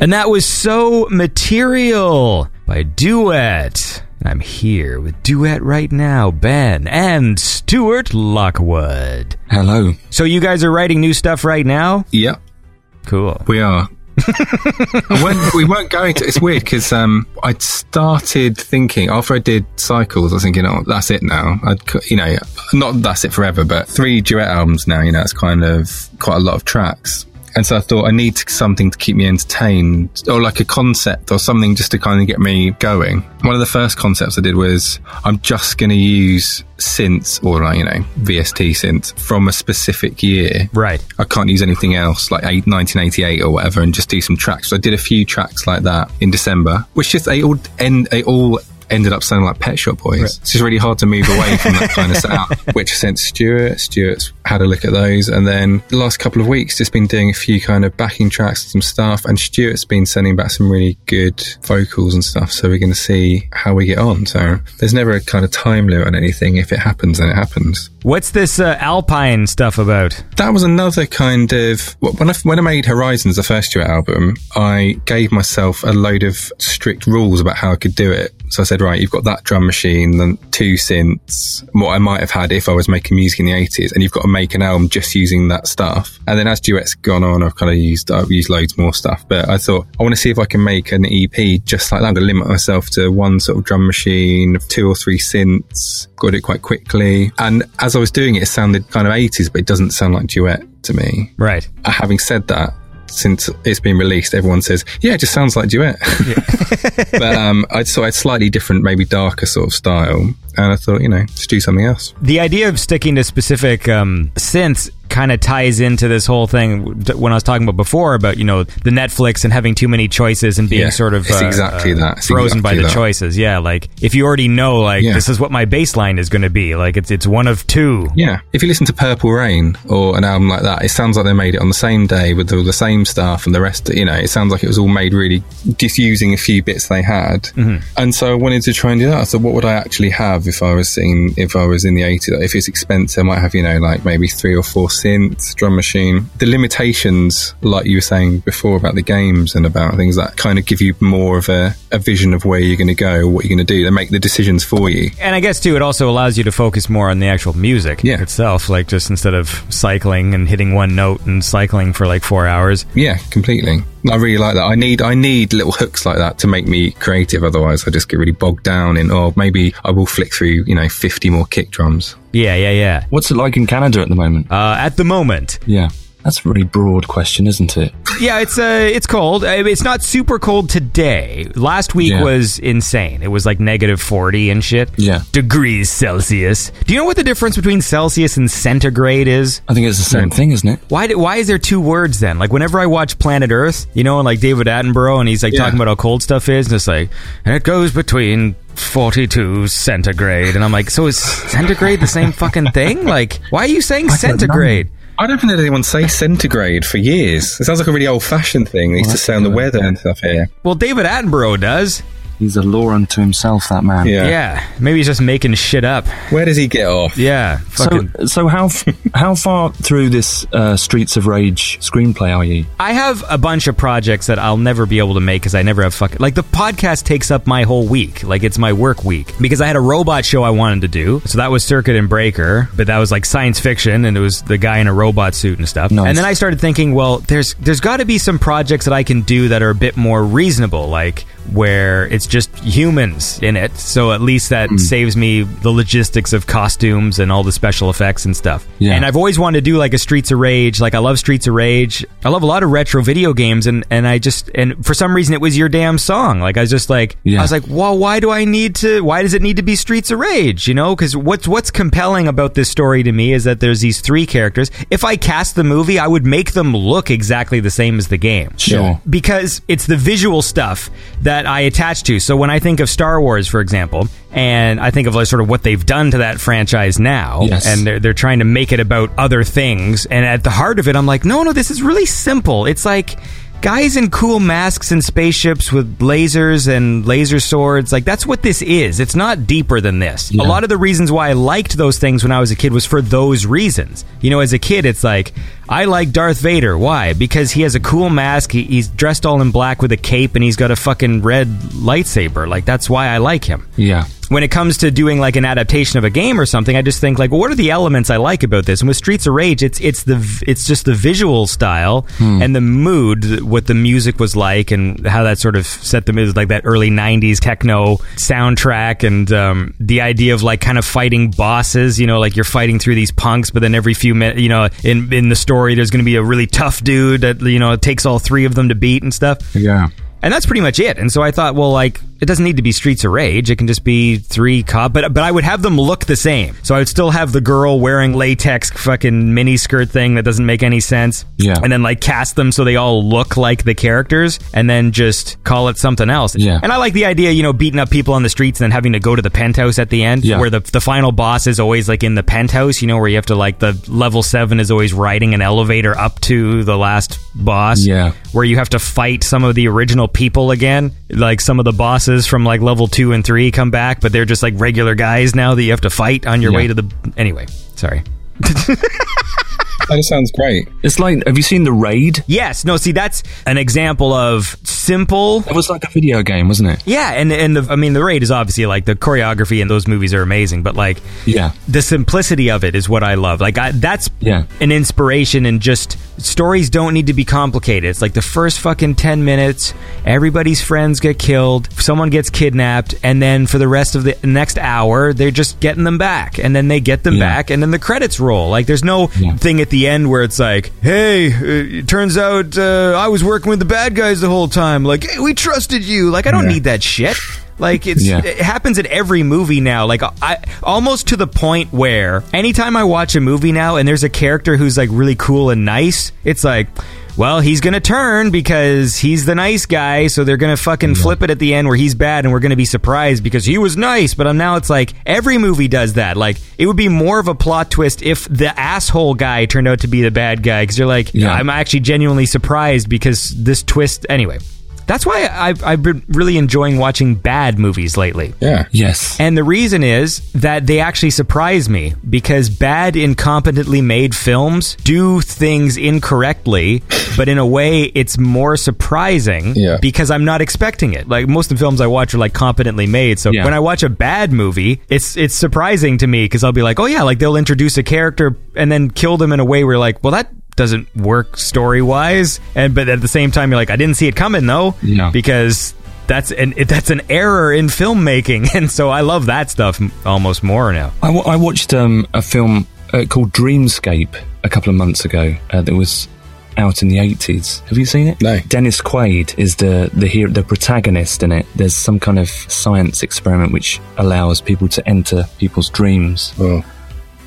And that was So Material by Duett. And I'm here with Duett right now, Ben and Stuart Lockwood. Hello. So you guys are writing new stuff right now? Yep. Cool. we are. when we weren't going to, it's weird because um, I'd started thinking after I did Cycles, I was thinking, oh, that's it now. I'd, you know, not that's it forever, but three Duett albums now. You know, it's kind of quite a lot of tracks. And so I thought I need something to keep me entertained or like a concept or something just to kind of get me going. One of the first concepts I did was I'm just going to use synths or like, you know, VST synths from a specific year. Right. I can't use anything else like eight, 1988 or whatever and just do some tracks. So I did a few tracks like that in December, which just they all end, they all ended up sounding like Pet Shop Boys. It's just really hard to move away from that kind of sound. Which I sent Stuart. Stuart's had a look at those, and then the last couple of weeks, just been doing a few kind of backing tracks and some stuff. And Stuart's been sending back some really good vocals and stuff. So we're going to see how we get on. So there's never a kind of time limit on anything. If it happens, then it happens. What's this uh, Alpine stuff about? that was another kind of when I when I made Horizons, the first Duett album, I gave myself a load of strict rules about how I could do it. So I said, right, you've got that drum machine, then two synths, what I might have had if I was making music in the eighties, and you've got to make an album just using that stuff. And then as Duett's gone on, I've kind of used I've used loads more stuff. But I thought I want to see if I can make an EP just like that. I'm going to limit myself to one sort of drum machine, two or three synths. Got it quite quickly, and as I was doing it, it sounded kind of eighties, but it doesn't sound like Duett to me. Right. Uh, having said that, since it's been released, everyone says, "Yeah, it just sounds like Duett." but um, I saw a slightly different, maybe darker sort of style, and I thought, you know, let's do something else. The idea of sticking to specific um, synths kind of ties into this whole thing when I was talking about before about you know the Netflix and having too many choices and being Yeah, sort of uh, exactly uh, that. It's frozen by the that. choices. Yeah, like if you already know like Yeah. this is what my baseline is going to be, like it's it's one of two. Yeah, if you listen to Purple Rain or an album like that, it sounds like they made it on the same day with all the same stuff and the rest. You know, it sounds like it was all made really just using a few bits they had. And so I wanted to try and do that. So what would I actually have if I was singing? If I was in the eighties, if it's expensive, I might have you know like maybe three or four synths, drum machine. The limitations, like you were saying before about the games and about things that kind of give you more of a, a vision of where you're going to go or what you're going to do. They make the decisions for you. And I guess too, it also allows you to focus more on the actual music Yeah. itself, like just instead of cycling and hitting one note and cycling for like four hours. Yeah, completely. I really like that. I need I need little hooks like that to make me creative. Otherwise, I just get really bogged down in. Or maybe I will flick through, you know, fifty more kick drums. Yeah, yeah, yeah. What's it like in Canada at the moment? Uh, at the moment, Yeah. That's a really broad question, isn't it? Yeah, it's uh, it's cold. Uh, It's not super cold today. Last week Yeah. was insane. It was like negative forty and shit. Yeah. degrees Celsius. Do you know what the difference between Celsius and centigrade is? I think it's the same thing, isn't it? Why? Do, why is there two words then? Like whenever I watch Planet Earth, you know, and like David Attenborough, and he's like Yeah. talking about how cold stuff is, and it's like, and it goes between. 42 centigrade and I'm like so is centigrade the same fucking thing like why are you saying centigrade I don't think anyone say centigrade for years. It sounds like a really old fashioned thing. They used to say on the weather and stuff here. well David Attenborough does He's a law unto himself, that man. Yeah. Yeah, maybe he's just making shit up. Where does he get off? Yeah, fucking. So, so how f- how far through this uh, Streets of Rage screenplay are you? I have a bunch of projects that I'll never be able to make because I never have fucking like the podcast takes up my whole week. Like it's my work week because I had a robot show I wanted to do. So that was Circuit and Breaker, but that was like science fiction and it was the guy in a robot suit and stuff. Nice. And then I started thinking, well, there's there's got to be some projects that I can do that are a bit more reasonable, like where it's just humans in it. So at least that Hmm. saves me the logistics of costumes and all the special effects and stuff. Yeah. And I've always wanted to do like a Streets of Rage. Like I love Streets of Rage. I love a lot of retro video games, and and I just and for some reason it was your damn song. Like I was just like Yeah. I was like, well, why do I need to? Why does it need to be Streets of Rage? You know, because what's what's compelling about this story to me is that there's these three characters. If I cast the movie, I would make them look exactly the same as the game Sure. because it's the visual stuff that I attach to. So when I think of Star Wars, for example, and I think of like sort of what they've done to that franchise now, Yes. and they're they're trying to make it about other things, and at the heart of it, I'm like, no, no, this is really simple. It's like. Guys in cool masks and spaceships with lasers and laser swords. Like, that's what this is. It's not deeper than this. Yeah. A lot of the reasons why I liked those things when I was a kid was for those reasons. You know, as a kid, it's like, I like Darth Vader. Why? Because he has a cool mask, he, he's dressed all in black with a cape, and he's got a fucking red lightsaber. Like, that's why I like him Yeah. when it comes to doing like an adaptation of a game or something, I just think like, well, what are the elements I like about this? And with Streets of Rage, it's it's the it's just the visual style and the mood, what the music was like, and how that sort of set the mood, like that early '90s techno soundtrack, and um, the idea of like kind of fighting bosses. You know, like you're fighting through these punks, but then every few minutes, you know, in in the story, there's going to be a really tough dude that you know it takes all three of them to beat and stuff. Yeah. And that's pretty much it. And so I thought, well, like, it doesn't need to be Streets of Rage. It can just be three cop, but but I would have them look the same. So I would still have the girl wearing latex fucking mini skirt thing that doesn't make any sense. Yeah. And then like cast them so they all look like the characters, and then just call it something else. Yeah. And I like the idea, you know, beating up people on the streets and then having to go to the penthouse at the end, Yeah. where the the final boss is always like in the penthouse. You know, where you have to like the level seven is always riding an elevator up to the last boss Yeah. where you have to fight some of the original people again. Like some of the bosses from like level two and three come back, but they're just like regular guys now that you have to fight on your Yeah. way to the. Anyway, sorry. That just sounds great. It's like, have you seen The Raid? Yes, no, see, that's an example of simple. It was like a video game, wasn't it? Yeah, and and the, I mean the raid is obviously like the choreography in those movies are amazing, but like Yeah. the simplicity of it is what I love. Like I, that's Yeah. an inspiration and just stories don't need to be complicated. It's like the first fucking 10 minutes, everybody's friends get killed, someone gets kidnapped, and then for the rest of the next hour, they're just getting them back. And then they get them Yeah. back, and then the credits roll. Like there's no Yeah. thing at the end where it's like, hey, uh, it turns out uh, I was working with the bad guys the whole time. Like, hey, we trusted you. Like, I don't Yeah. need that shit. Like it's Yeah. it happens in every movie now. Like I almost to the point where anytime I watch a movie now and there's a character who's like really cool and nice, it's like well, he's gonna turn because he's the nice guy, so they're gonna fucking flip it at the end where he's bad, and we're gonna be surprised because he was nice. But now it's like every movie does that. Like it would be more of a plot twist if the asshole guy turned out to be the bad guy, because you're like, Yeah. I'm actually genuinely surprised because this twist. Anyway, that's why I've, I've been really enjoying watching bad movies lately. Yeah. Yes. And the reason is that they actually surprise me because bad, incompetently made films do things incorrectly, but in a way it's more surprising Yeah. because I'm not expecting it. Like most of the films I watch are like competently made. So Yeah. when I watch a bad movie, it's it's surprising to me because I'll be like, oh yeah, like they'll introduce a character and then kill them in a way where like, well that doesn't work story wise. And but at the same time, you're like, I didn't see it coming though, Yeah. because that's an it- that's an error in filmmaking, and so I love that stuff almost more now. I, watched um, a film uh, called Dreamscape a couple of months ago uh, that was out in the 80s. Have you seen it? No. Dennis Quaid is the the hero, the protagonist in it. There's some kind of science experiment which allows people to enter people's dreams. Well,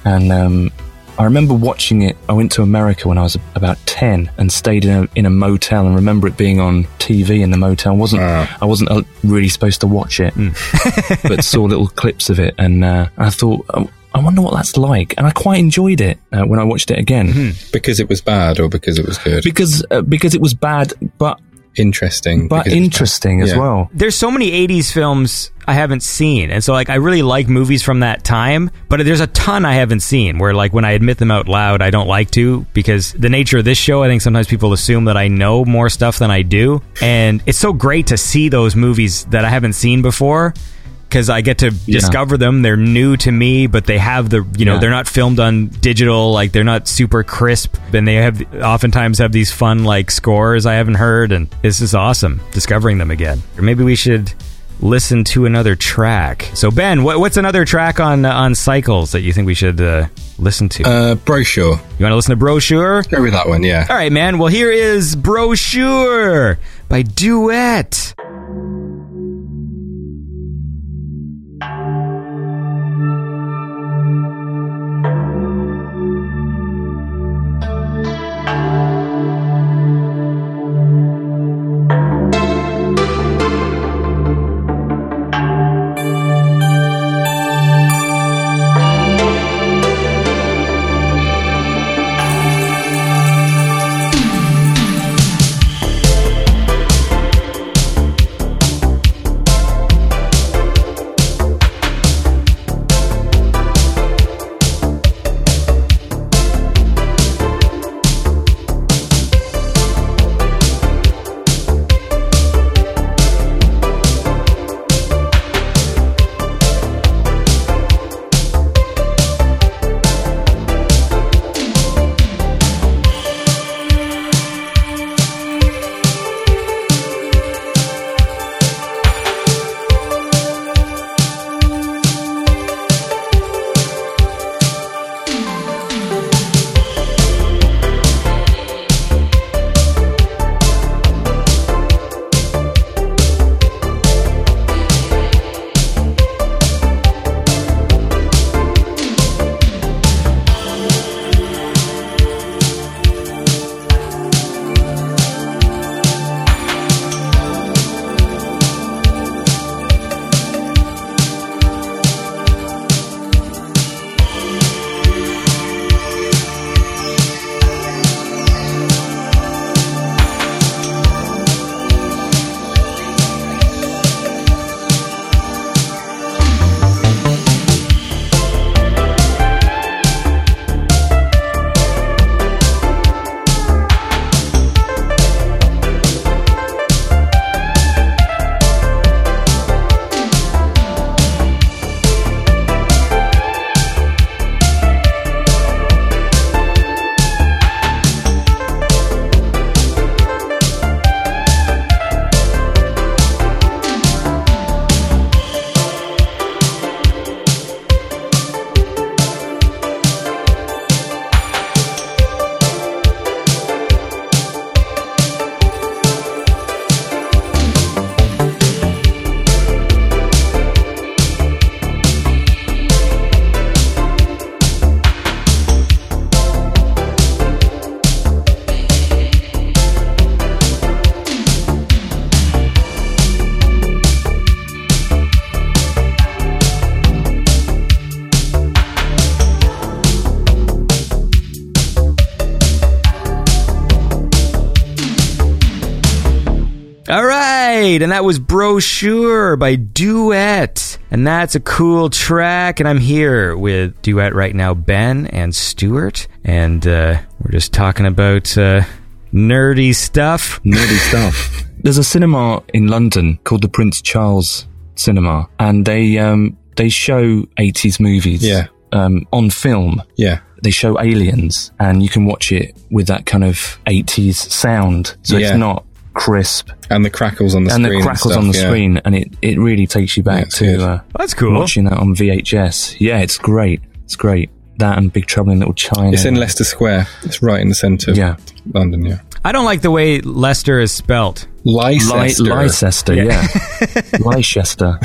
And um, I remember watching it. I went to America when I was about ten and stayed in a, in a motel. And remember it being on TV in the motel. I wasn't Ah. I wasn't uh, really supposed to watch it, but saw little clips of it, and uh, I thought. Oh, I wonder what that's like, and I quite enjoyed it uh, when I watched it again because it was bad or because it was good. because uh, because it was bad, but interesting, but interesting as yeah. well. there's so many 80s films I haven't seen. And so like I really like movies from that time, but there's a ton I haven't seen where like when I admit them out loud I don't like to because the nature of this show I think sometimes people assume that I know more stuff than I do. And it's so great to see those movies that I haven't seen before because I get to discover them. They're new to me, but they have the you know Yeah. they're not filmed on digital. Like they're not super crisp, and they have oftentimes have these fun like scores I haven't heard, and this is awesome discovering them again. Or maybe we should listen to another track. So Ben, what, what's another track on uh, on Cycles that you think we should uh, listen to? Uh, brochure. you want to listen to Brochure? Go with that one. Yeah. All right, man. Well, here is Brochure by Duett. Right, and that was Brochure by Duett. And that's a cool track. And I'm here with Duett right now, Ben and Stuart. And uh, we're just talking about uh, nerdy stuff. nerdy stuff. There's a cinema in London called the Prince Charles Cinema, and they um, they show 80s movies. Yeah. Um, on film, Yeah. they show Aliens, and you can watch it with that kind of 80s sound. So Yeah. it's not crisp, And the crackles on the and screen. the crackles stuff, on the yeah. screen, and it, it really takes you back it's to uh, That's cool. watching that on VHS. Yeah, it's great. It's great. That and Big Trouble in Little China. It's in Leicester Square. It's right in the centre of Yeah. London, yeah. I don't like the way Leicester is spelt. Leicester. Li- Leicester, yeah. Leicester.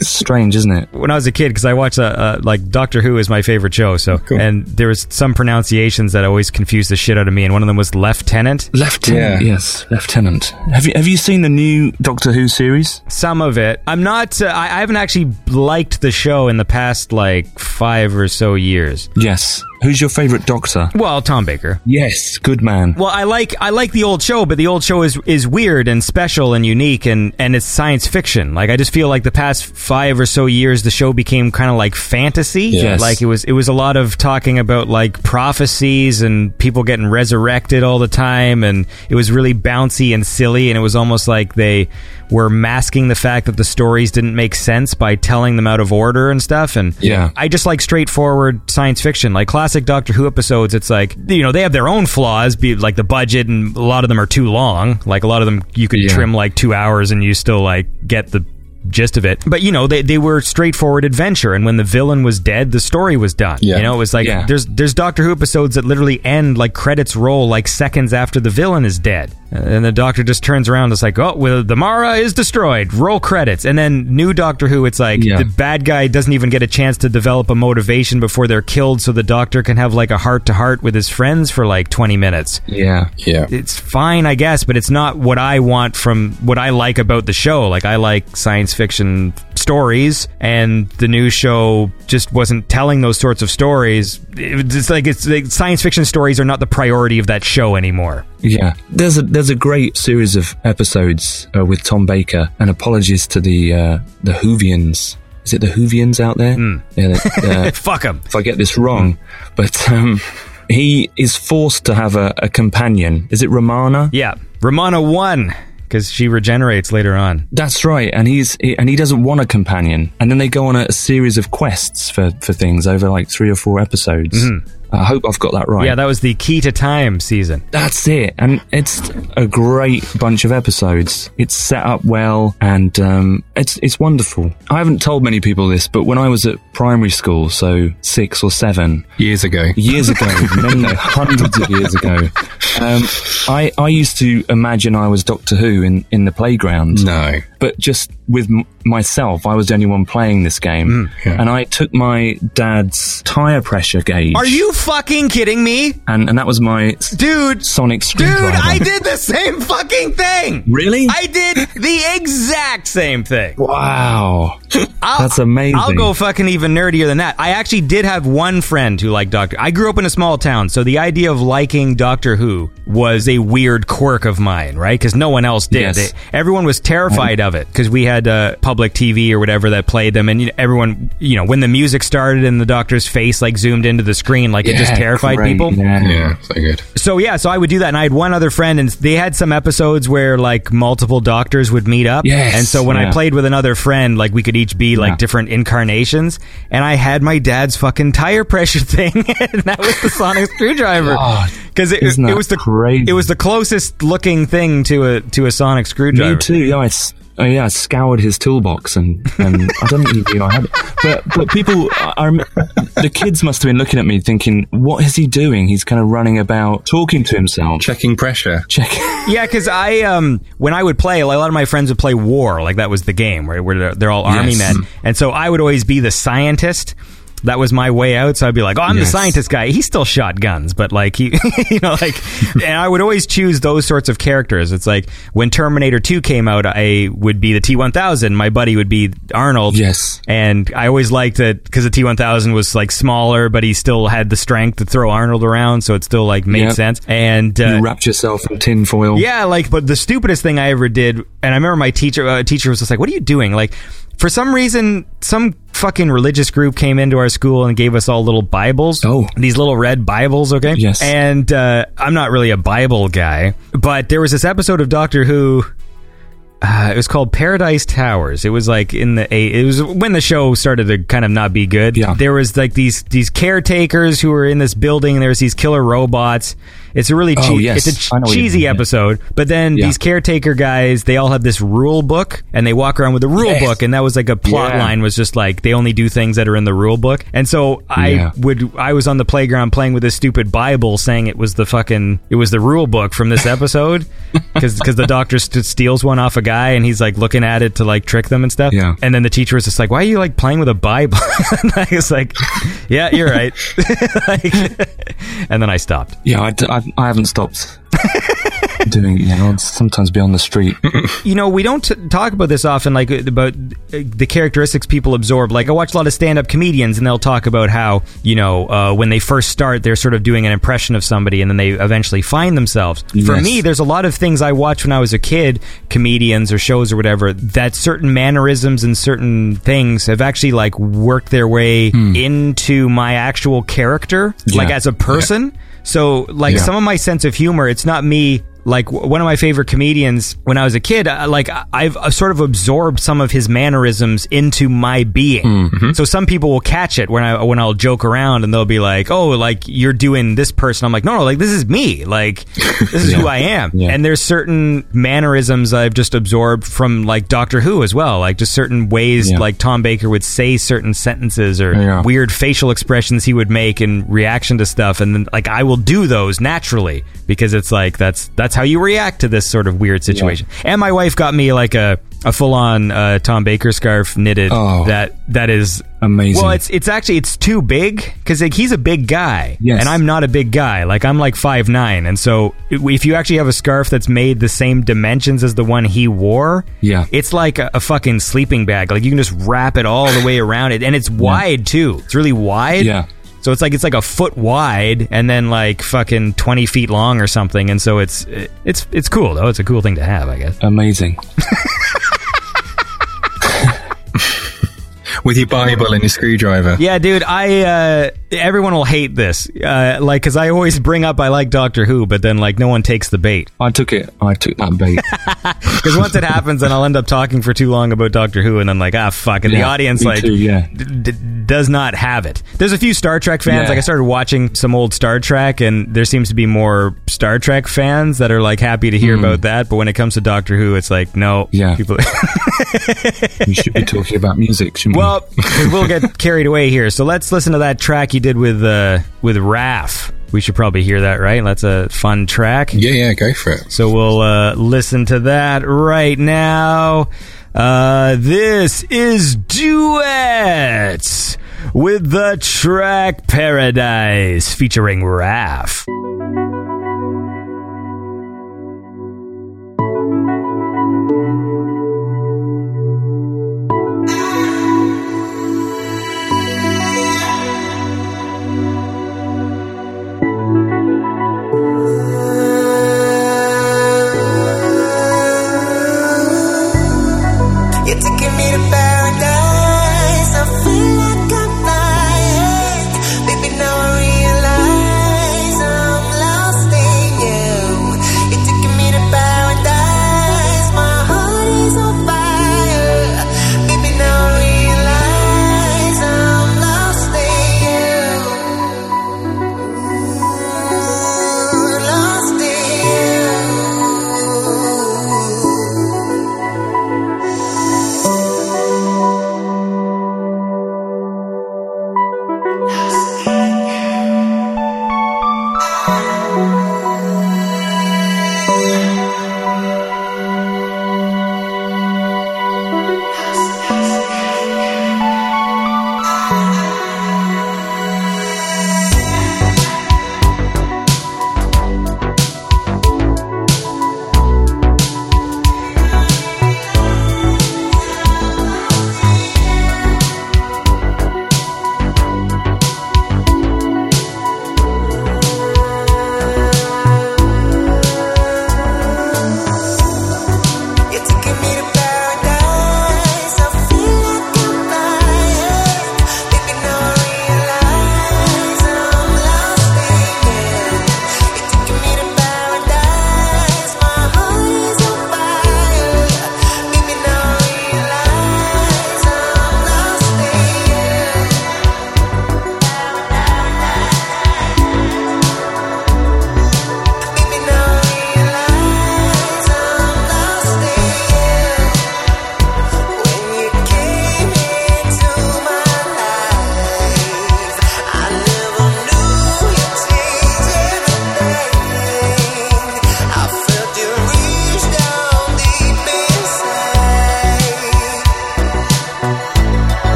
Strange, isn't it? when I was a kid because I watched uh, uh, like Doctor Who is my favorite show. So Cool. and there was some pronunciations that always confused the shit out of me, and one of them was lieutenant. Lieutenant, Yeah. yes, Lieutenant. Have you have you seen the new Doctor Who series? Some of it, I'm not. Uh, I, I haven't actually liked the show in the past like five or so years. Yes. Who's your favourite Doctor? Well, Tom Baker. Yes, good man. Well, I like I like the old show, but the old show is is weird weird and special and unique and and it's science fiction. Like I just feel like the past 5 or so years the show became kind of like fantasy. Yes. Like it was it was a lot of talking about like prophecies and people getting resurrected all the time and it was really bouncy and silly and it was almost like they were masking the fact that the stories didn't make sense by telling them out of order and stuff and Yeah. I just like straightforward science fiction, like classic Doctor Who episodes. It's like you know they have their own flaws, be like the budget, and a lot of them are too long. Like a lot of them, you could Yeah. trim like two hours, and you still like get the gist of it. But you know they they were straightforward adventure, and when the villain was dead, the story was done. Yeah. You know it was like Yeah. there's there's Doctor Who episodes that literally end like credits roll like seconds after the villain is dead. And the doctor just turns around. It's like, oh, well, the Mara is destroyed. Roll credits, and then new Doctor Who. It's like Yeah. the bad guy doesn't even get a chance to develop a motivation before they're killed so the doctor can have like a heart to heart with his friends for like 20 minutes Yeah. Yeah. it's fine i guess but it's not what i want from what i like about the show like i like science fiction stories and the new show just wasn't telling those sorts of stories it's like it's like science fiction stories are not the priority of that show anymore Yeah, there's a there's a great series of episodes uh, with Tom Baker, and apologies to the uh, the Whovians. Is it the hoovians out there? Yeah, uh, fuck them if I get this wrong, but um, he is forced to have a, a companion. Is it Romana? yeah romana one because she regenerates later on That's right, and he's he, and he doesn't want a companion. And then they go on a, a series of quests for for things over like three or four episodes. Mm-hmm. I hope I've got that right. yeah that was the key to time season That's it, and it's a great bunch of episodes. It's set up well, and um, it's it's wonderful. I haven't told many people this, but when I was at primary school, so six or seven Years ago. years ago, many hundreds of years ago, um, I I used to imagine I was Doctor Who in in the playground No. but just with m- myself, I was the only one playing this game, yeah. and I took my dad's tire pressure gauge. are you fucking kidding me And and that was my dude sonic Dude. I did the same fucking thing. Really? I did the exact same thing. Wow, I'll- that's amazing. I'll go fucking even nerdier than that. I actually did have one friend who liked Doctor. I grew up in a small town, so the idea of liking Doctor Who was a weird quirk of mine, right? Because no one else did. Yes. They- everyone was terrified of it because we had uh, public TV or whatever that played them, and you know, everyone, you know, when the music started and the Doctor's face like zoomed into the screen, like it just terrified great, people. Yeah. Yeah. So good. So yeah, so I would do that, and I had one other friend, and they had some episodes where like multiple doctors would meet up. Yes, and so when I played with another friend, like we could each be like Yeah. different incarnations, and I had my dad's fucking tire pressure thing, and that was the sonic screwdriver. Because it, isn't it was the crazy? it was the closest looking thing to a to a sonic screwdriver. Me too. Yeah, I, s- oh, yeah, I scoured his toolbox, and, and I don't even know I had it. But but people, I, I rem- the kids must have been looking at me thinking, "What is he doing? He's kind of running about, talking to himself." Checking pressure. checking." Yeah, because I um when I would play, a lot of my friends would play War, like that was the game, right? Where they're, they're all army Yes. men, and so I would always be the scientist. That was my way out. So I'd be like, "Oh, I'm the scientist guy." He still shot guns, but like he, you know, like, and I would always choose those sorts of characters. It's like when Terminator Two came out, I would be the T1000. My buddy would be Arnold. Yes. and I always liked it because the T1000 was like smaller, but he still had the strength to throw Arnold around, so it still like made Yep. sense. And uh, you wrapped yourself in tinfoil. yeah, like, but the stupidest thing I ever did, and I remember my teacher, uh, teacher was just like, "What are you doing?" Like, for some reason, some fucking religious group came into our school and gave us all little Bibles. Oh. these little red Bibles, okay? Yes. And uh, I'm not really a Bible guy, but there was this episode of Doctor Who. Uh, it was called Paradise Towers. It was like in the eight. It was when the show started to kind of not be good. Yeah. There was like these these caretakers who were in this building. and There was these killer robots. It's a really Oh, cheap. yes. It's a cheesy episode. But then Yeah. these caretaker guys, they all have this rule book, and they walk around with a rule Yes. book, and that was like a plot Yeah. line was just like they only do things that are in the rule book. And so I Yeah. would I was on the playground playing with this stupid Bible, saying it was the fucking it was the rule book from this episode because the doctor st- steals one off a guy, and he's like looking at it to like trick them and stuff. Yeah. And then the teacher was just like, "Why are you like playing with a Bible?" and I was like, "Yeah, you're right." Like- and then I stopped. Yeah, I, d- I- I haven't stopped doing it. You know, sometimes be on the street. you know, we don't t- talk about this often, like uh, about uh, the characteristics people absorb. Like, I watch a lot of stand up comedians, and they'll talk about how, you know, uh, when they first start, they're sort of doing an impression of somebody, and then they eventually find themselves. For me, there's a lot of things I watched when I was a kid, comedians or shows or whatever, that certain mannerisms and certain things have actually, like, worked their way into my actual character, like, as a person. So, like, Yeah. some of my sense of humor, it's not me. Like one of my favorite comedians when I was a kid, like I've sort of absorbed some of his mannerisms into my being. Mm-hmm. So some people will catch it when I when I'll joke around and they'll be like, "Oh, like you're doing this person." I'm like, "No, no, like this is me. Like this is who I am." Yeah. And there's certain mannerisms I've just absorbed from like Doctor Who as well, like just certain ways Yeah. like Tom Baker would say certain sentences or Yeah. weird facial expressions he would make in reaction to stuff and then like I will do those naturally because it's like that's that's how you react to this sort of weird situation. And my wife got me like a a full on uh, Tom Baker scarf knitted Oh. that that is Amazing. Well, it's it's actually it's too big because like, he's a big guy, Yes. and I'm not a big guy. Like I'm like five nine, and so if you actually have a scarf that's made the same dimensions as the one he wore, Yeah. it's like a, a fucking sleeping bag. Like you can just wrap it all the way around it, and it's wide too. It's really wide. Yeah. So it's like it's like a foot wide and then like fucking twenty feet long or something, and so it's it's it's cool though. It's a cool thing to have, I guess. Amazing. with your Bible and your screwdriver. Yeah, dude. I uh, everyone will hate this, uh, like because I always bring up I like Doctor Who, but then like no one takes the bait. I took it. I took that bait. Because once it happens, then I'll end up talking for too long about Doctor Who, and then like ah fuck, and the audience like too, yeah. d- d- does not have it. There's a few Star Trek fans. Yeah. Like I started watching some old Star Trek, and there seems to be more Star Trek fans that are like happy to hear about that. But when it comes to Doctor Who, it's like no. Yeah. People. we should be talking about music, shouldn't well, 'cause we'll get carried away here. So let's listen to that track you did with uh, with Raf. We should probably hear that, right? That's a fun track. Yeah, yeah, go for it. So we'll uh, listen to that right now. Uh, this is Duett's with the track Paradise featuring Raf.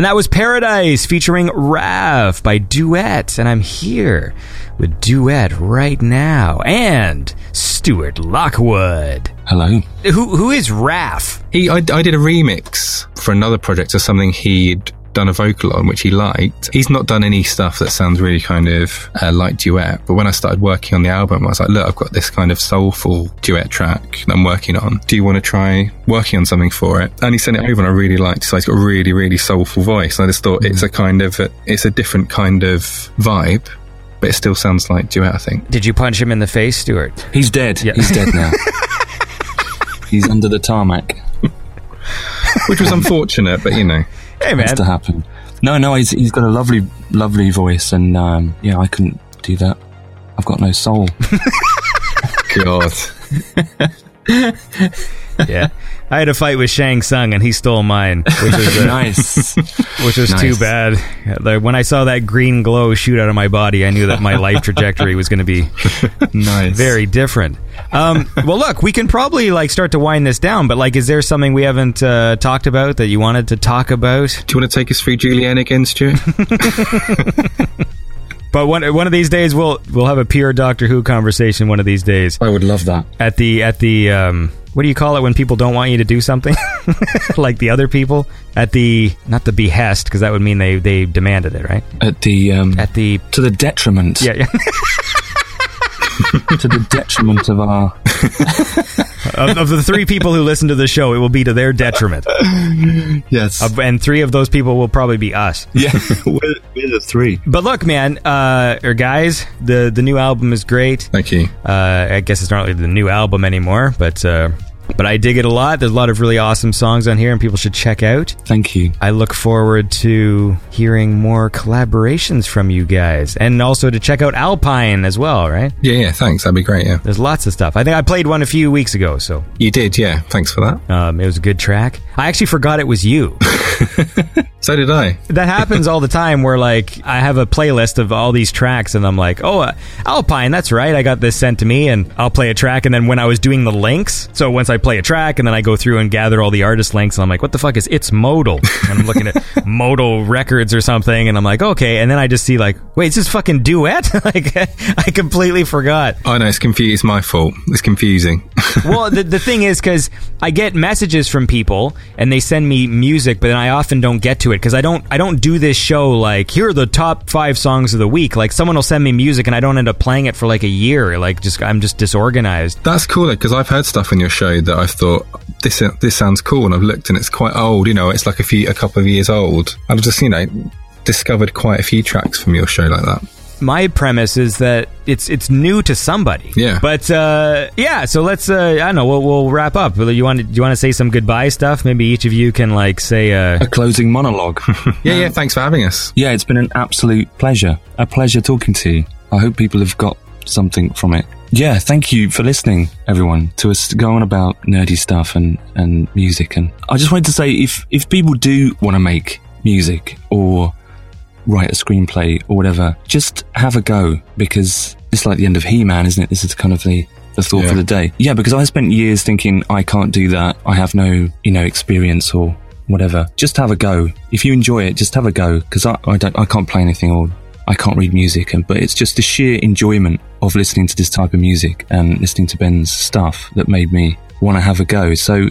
And that was Paradise featuring Raf by Duett. And I'm here with Duett right now. And Stuart Lockwood. Hello. Who Who is Raf? He, I, I did a remix for another project of something he'd done a vocal on, which he liked. He's not done any stuff that sounds really kind of uh, like Duett. But when I started working on the album, I was like, look, I've got this kind of soulful duet track that I'm working on. Do you want to try working on something for it? And he sent it over, and I really liked. it. So he's got a really, really soulful voice. And I just thought it's a kind of, it's a different kind of vibe. But it still sounds like Duett, I think. Did you punch him in the face, Stuart? He's dead. Yeah. He's dead now. He's under the tarmac. Which was unfortunate, but you know. Hey, man. Has to happen. No, no, he's he's got a lovely, lovely voice, and um, yeah, I couldn't do that. I've got no soul. God. yeah. I had a fight with Shang Tsung and he stole mine, which was uh, nice. which was too bad. When I saw that green glow shoot out of my body, I knew that my life trajectory was going to be nice. very different. Um, well, look, we can probably like start to wind this down, but like, is there something we haven't uh, talked about that you wanted to talk about? Do you want to take us through Julianne again, Stuart? But one one of these days, we'll we'll have a pure Doctor Who conversation. One of these days, I would love that. at the at the um, what do you call it when people don't want you to do something, like the other people at the not the behest because that would mean they they demanded it, right? At the um, At the to the detriment, yeah yeah. to the detriment of our. of, of the three people who listen to the show, it will be to their detriment. Yes. Uh, and three of those people will probably be us. yeah. we're, we're the three. But look, man, uh, or guys, the the new album is great. Thank you. Uh, I guess it's not really the new album anymore, but uh, but I dig it a lot. There's a lot of really awesome songs on here, and people should check out. Thank you. I look forward to hearing more collaborations from you guys, and also to check out Alpine as well. Right? Yeah, yeah, thanks. That'd be great, yeah. There's lots of stuff. I think I played one a few weeks ago, so You did, yeah. Thanks for that. um, it was a good track. I actually forgot it was you. So did I. that happens all the time where like I have a playlist of all these tracks and I'm like, oh, uh, Alpine, that's right. I got this sent to me and I'll play a track. And then when I was doing the links, so once I play a track and then I go through and gather all the artist links and I'm like, what the fuck is it's modal? And I'm looking at modal records or something and I'm like, okay. And then I just see like, wait, is this fucking Duett? like I completely forgot. Oh, I know, it's confusing. It's my fault. It's confusing. well, the, the thing is, because I get messages from people and they send me music, but then I often don't get to it because I don't I don't do this show like here are the top five songs of the week. Like someone will send me music and I don't end up playing it for like a year. Like just I'm just disorganized. That's cool, because I've heard stuff in your show that I've thought, this this sounds cool, and I've looked and it's quite old, you know, it's like a few, a couple of years old. I've just, you know, discovered quite a few tracks from your show like that. My premise is that it's it's new to somebody. Yeah. But uh, yeah, so let's uh, I don't know. We'll, we'll wrap up. You want to you want to say some goodbye stuff? Maybe each of you can like say uh, A closing monologue. Yeah, yeah, thanks for having us. yeah, it's been an absolute pleasure. A pleasure talking to you. I hope people have got something from it. Yeah, thank you for listening, everyone, to us go on about nerdy stuff and, and music. And I just wanted to say if, if people do want to make music or write a screenplay or whatever, just have a go because it's like the end of He-Man, isn't it? This is kind of the, the thought Yeah. for the day. Yeah, because I spent years thinking I can't do that. I have no, you know, experience or whatever. Just have a go. If you enjoy it, just have a go because I, I don't, I can't play anything or I can't read music, and but it's just the sheer enjoyment of listening to this type of music and listening to Ben's stuff that made me want to have a go. So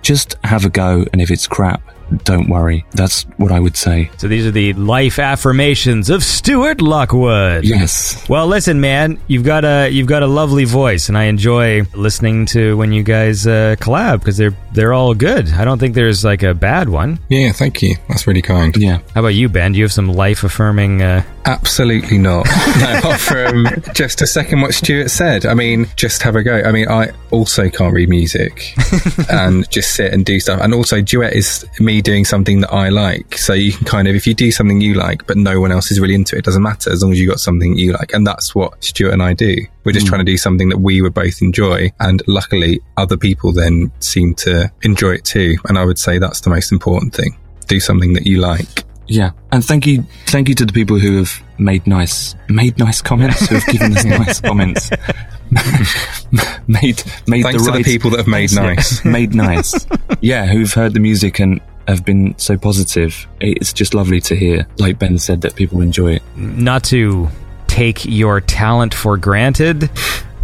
just have a go, and if it's crap, don't worry. That's what I would say. so. These are the life affirmations of Stuart Lockwood. Yes. Well, listen, man, you've got a you've got a lovely voice, and I enjoy listening to when you guys uh, collab because they're they're all good. I don't think there's like a bad one. Yeah, thank you. That's really kind. Yeah. How about you, Ben? Do you have some life affirming? Uh, Absolutely not. no, apart from just a second what Stuart said. I mean, just have a go. I mean, I also can't read music and just sit and do stuff. And also, Duett is me doing something that I like. So you can kind of, if you do something you like, but no one else is really into it, it doesn't matter as long as you got something you like. And that's what Stuart and I do. We're just hmm. trying to do something that we would both enjoy. And luckily, other people then seem to enjoy it too. And I would say that's the most important thing. Do something that you like. Yeah. And thank you, thank you to the people who have made nice, made nice comments, who have given us nice comments. made, made Thanks the to the people that have made nice. made nice. Yeah. Who've heard the music and have been so positive. It's just lovely to hear, like Ben said, that people enjoy it. Not to take your talent for granted.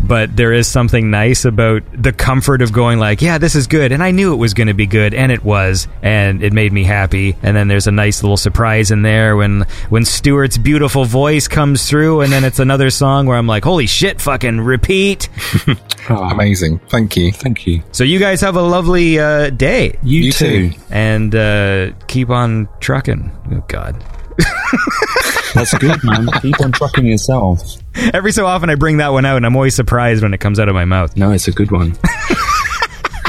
But there is something nice about the comfort of going like, yeah, this is good, and I knew it was going to be good, and it was, and it made me happy. And then there's a nice little surprise in there when when Stuart's beautiful voice comes through, and then it's another song where I'm like, holy shit, fucking repeat. Amazing. Thank you. Thank you. So you guys have a lovely uh, day. You, You too. too. and uh, keep on trucking. Oh God! That's good, man. Keep on trucking yourself. Every so often I bring that one out, and I'm always surprised when it comes out of my mouth. No, it's a good one.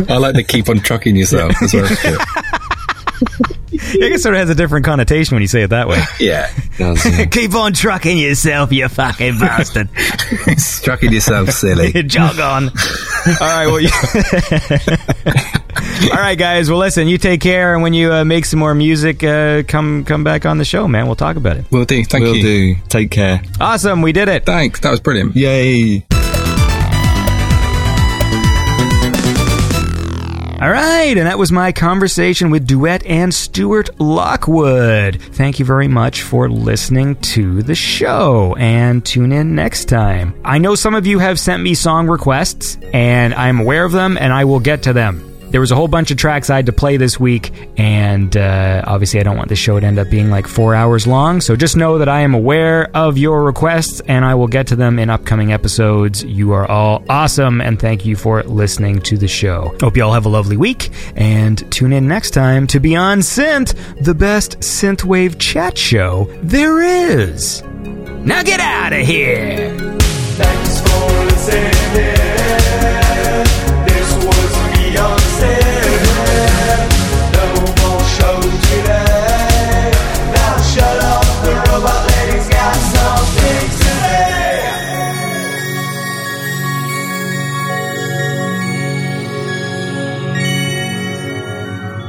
I like to keep on trucking yourself as well. I guess of has a different connotation when you say it that way. yeah. Does, yeah. keep on trucking yourself, you fucking bastard! Trucking yourself silly. Jog on. All right, well, you- all right, guys. Well, listen, you take care, and when you uh, make some more music, uh, come come back on the show, man. We'll talk about it. We'll do. Thank we'll you. do. Take care. Awesome, we did it. Thanks. That was brilliant. Yay. All right, and that was my conversation with Duett and Stuart Lockwood. Thank you very much for listening to the show, and tune in next time. I know some of you have sent me song requests, and I'm aware of them, and I will get to them. There was a whole bunch of tracks I had to play this week, and uh, obviously, I don't want the show to end up being like four hours long. So just know that I am aware of your requests, and I will get to them in upcoming episodes. You are all awesome, and thank you for listening to the show. Hope you all have a lovely week, and tune in next time to Beyond Synth, the best synthwave chat show there is. Now get out of here!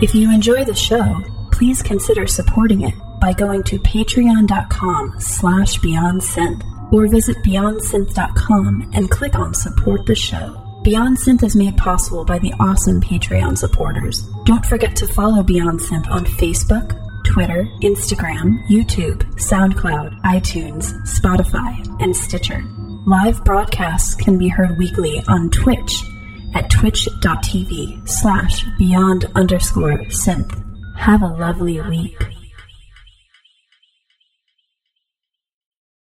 If you enjoy the show, please consider supporting it by going to patreon.com slash beyondsynth or visit beyondsynth.com and click on support the show. Beyond Synth is made possible by the awesome Patreon supporters. Don't forget to follow Beyond Synth on Facebook, Twitter, Instagram, YouTube, SoundCloud, iTunes, Spotify, and Stitcher. Live broadcasts can be heard weekly on Twitch at twitch.tv slash beyond underscore synth. Have a lovely week.